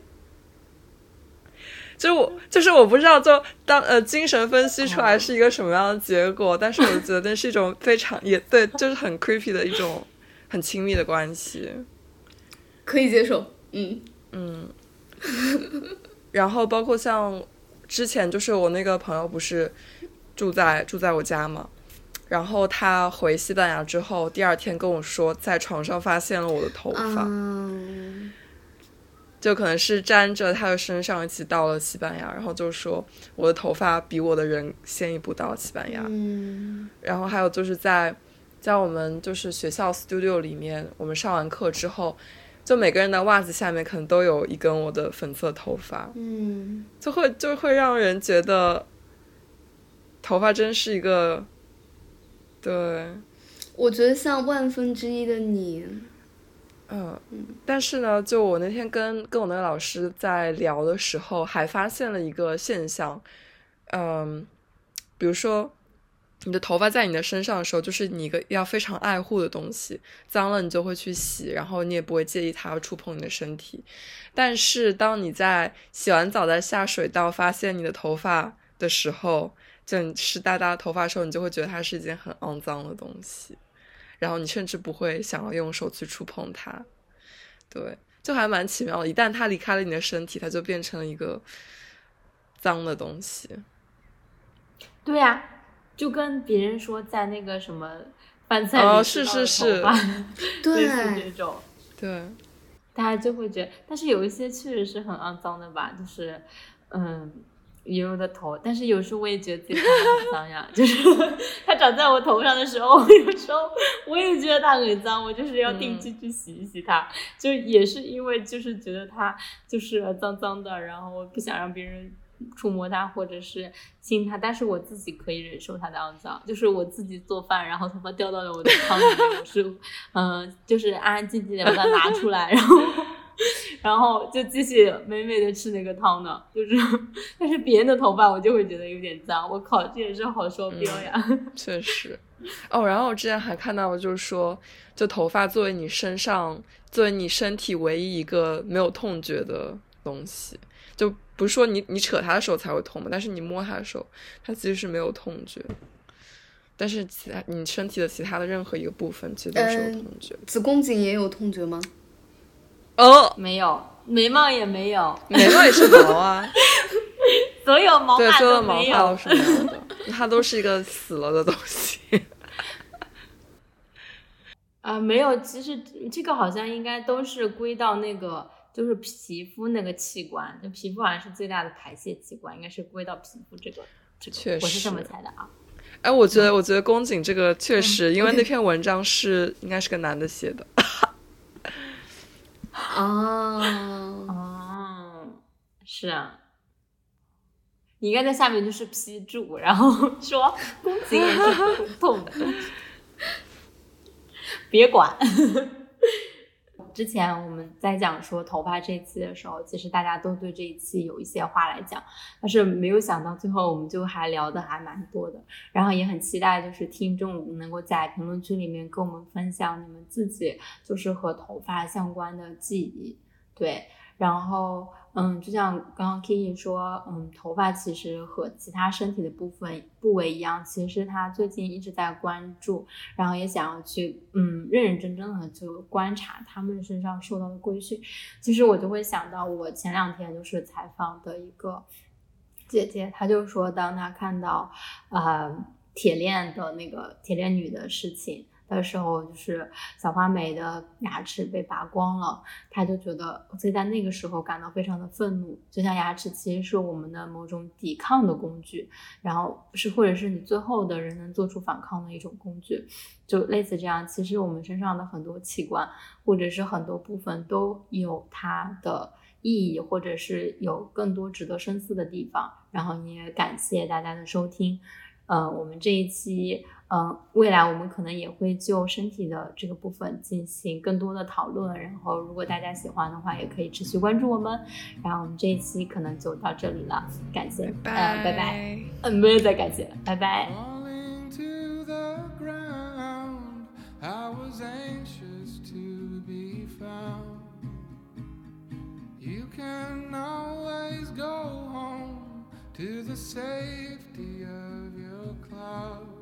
就我就是我不知道，就当呃精神分析出来是一个什么样的结果，但是我觉得那是一种非常也对，就是很 creepy 的一种很亲密的关系，可以接受，嗯。嗯，然后包括像之前就是我那个朋友不是住在住在我家嘛，然后他回西班牙之后，第二天跟我说在床上发现了我的头发。就可能是沾着他的身上一起到了西班牙，然后就说我的头发比我的人先一步到了西班牙。嗯，然后还有就是在在我们就是学校 studio 里面，我们上完课之后，就每个人的袜子下面可能都有一根我的粉色头发。嗯，就会就会让人觉得头发真是一个，对，我觉得像万分之一的你。嗯，但是呢，就我那天跟跟我那个老师在聊的时候，还发现了一个现象，嗯，比如说你的头发在你的身上的时候，就是你一个要非常爱护的东西，脏了你就会去洗，然后你也不会介意它触碰你的身体。但是当你在洗完澡在下水道发现你的头发的时候，就湿哒哒的头发的时候，你就会觉得它是一件很肮脏的东西。然后你甚至不会想要用手去触碰它，对，就还蛮奇妙的。一旦它离开了你的身体，它就变成了一个脏的东西。对呀，就跟别人说在那个什么饭菜里是是是，对这种，对，大家就会觉得，但是有一些确实是很肮脏的吧，就是嗯。油油的头，但是有时候我也觉得自己头很脏呀，就是它长在我头上的时候，有时候我也觉得它很脏，我就是要定期去洗一洗它，就也是因为就是觉得它就是脏脏的，然后我不想让别人触摸它或者是亲它，但是我自己可以忍受它的肮脏，就是我自己做饭，然后头发掉到了我的汤里面，我是嗯，就是安安静静的把它拿出来，然后。然后就继续美美的吃那个汤呢。就是，但是别人的头发我就会觉得有点脏。我靠，这也是好双标呀！确实。哦，然后我之前还看到，就是说，就头发作为你身上，作为你身体唯一一个没有痛觉的东西，就不是说你你扯它的时候才会痛嘛，但是你摸它的时候，它其实是没有痛觉。但是其他你身体的其他的任何一个部分其实都是有痛觉。子宫颈也有痛觉吗？哦，没有，眉毛也没有，眉毛也是毛啊。所有毛发都没有，都是没有的，它都是一个死了的东西。啊，没有，其实这个好像应该都是归到那个，就是皮肤那个器官，就皮肤好像是最大的排泄器官，应该是归到皮肤这个。这确实，我是这么猜的啊。哎，我觉得，我觉得宫颈这个确实，因为那篇文章是应该是个男的写的。哦哦，是啊。你应该在下面就是批注，然后 说宫颈也是痛的，别管。之前我们在讲说头发这一期的时候，其实大家都对这一期有一些话来讲，但是没有想到最后我们就还聊的还蛮多的，然后也很期待就是听众能够在评论区里面跟我们分享你们自己就是和头发相关的记忆，对，然后。嗯，就像刚刚 Kitty 说，嗯，头发其实和其他身体的部分部位一样，其实他最近一直在关注，然后也想要去，嗯，认认真真的就观察他们身上受到的规训。其实我就会想到，我前两天就是采访的一个姐姐，她就说，当她看到，呃，铁链的那个铁链女的事情。的时候，就是小花美的牙齿被拔光了，他就觉得，所以在那个时候感到非常的愤怒。就像牙齿其实是我们的某种抵抗的工具，然后是或者是你最后的人能做出反抗的一种工具，就类似这样。其实我们身上的很多器官或者是很多部分都有它的意义，或者是有更多值得深思的地方。然后也感谢大家的收听，呃，我们这一期。嗯，未来我们可能也会就身体的这个部分进行更多的讨论。然后，如果大家喜欢的话，也可以持续关注我们。然后，我们这一期可能就到这里了，感谢，嗯，拜拜，嗯，没有再感谢，拜拜。You can always go home to the safe love.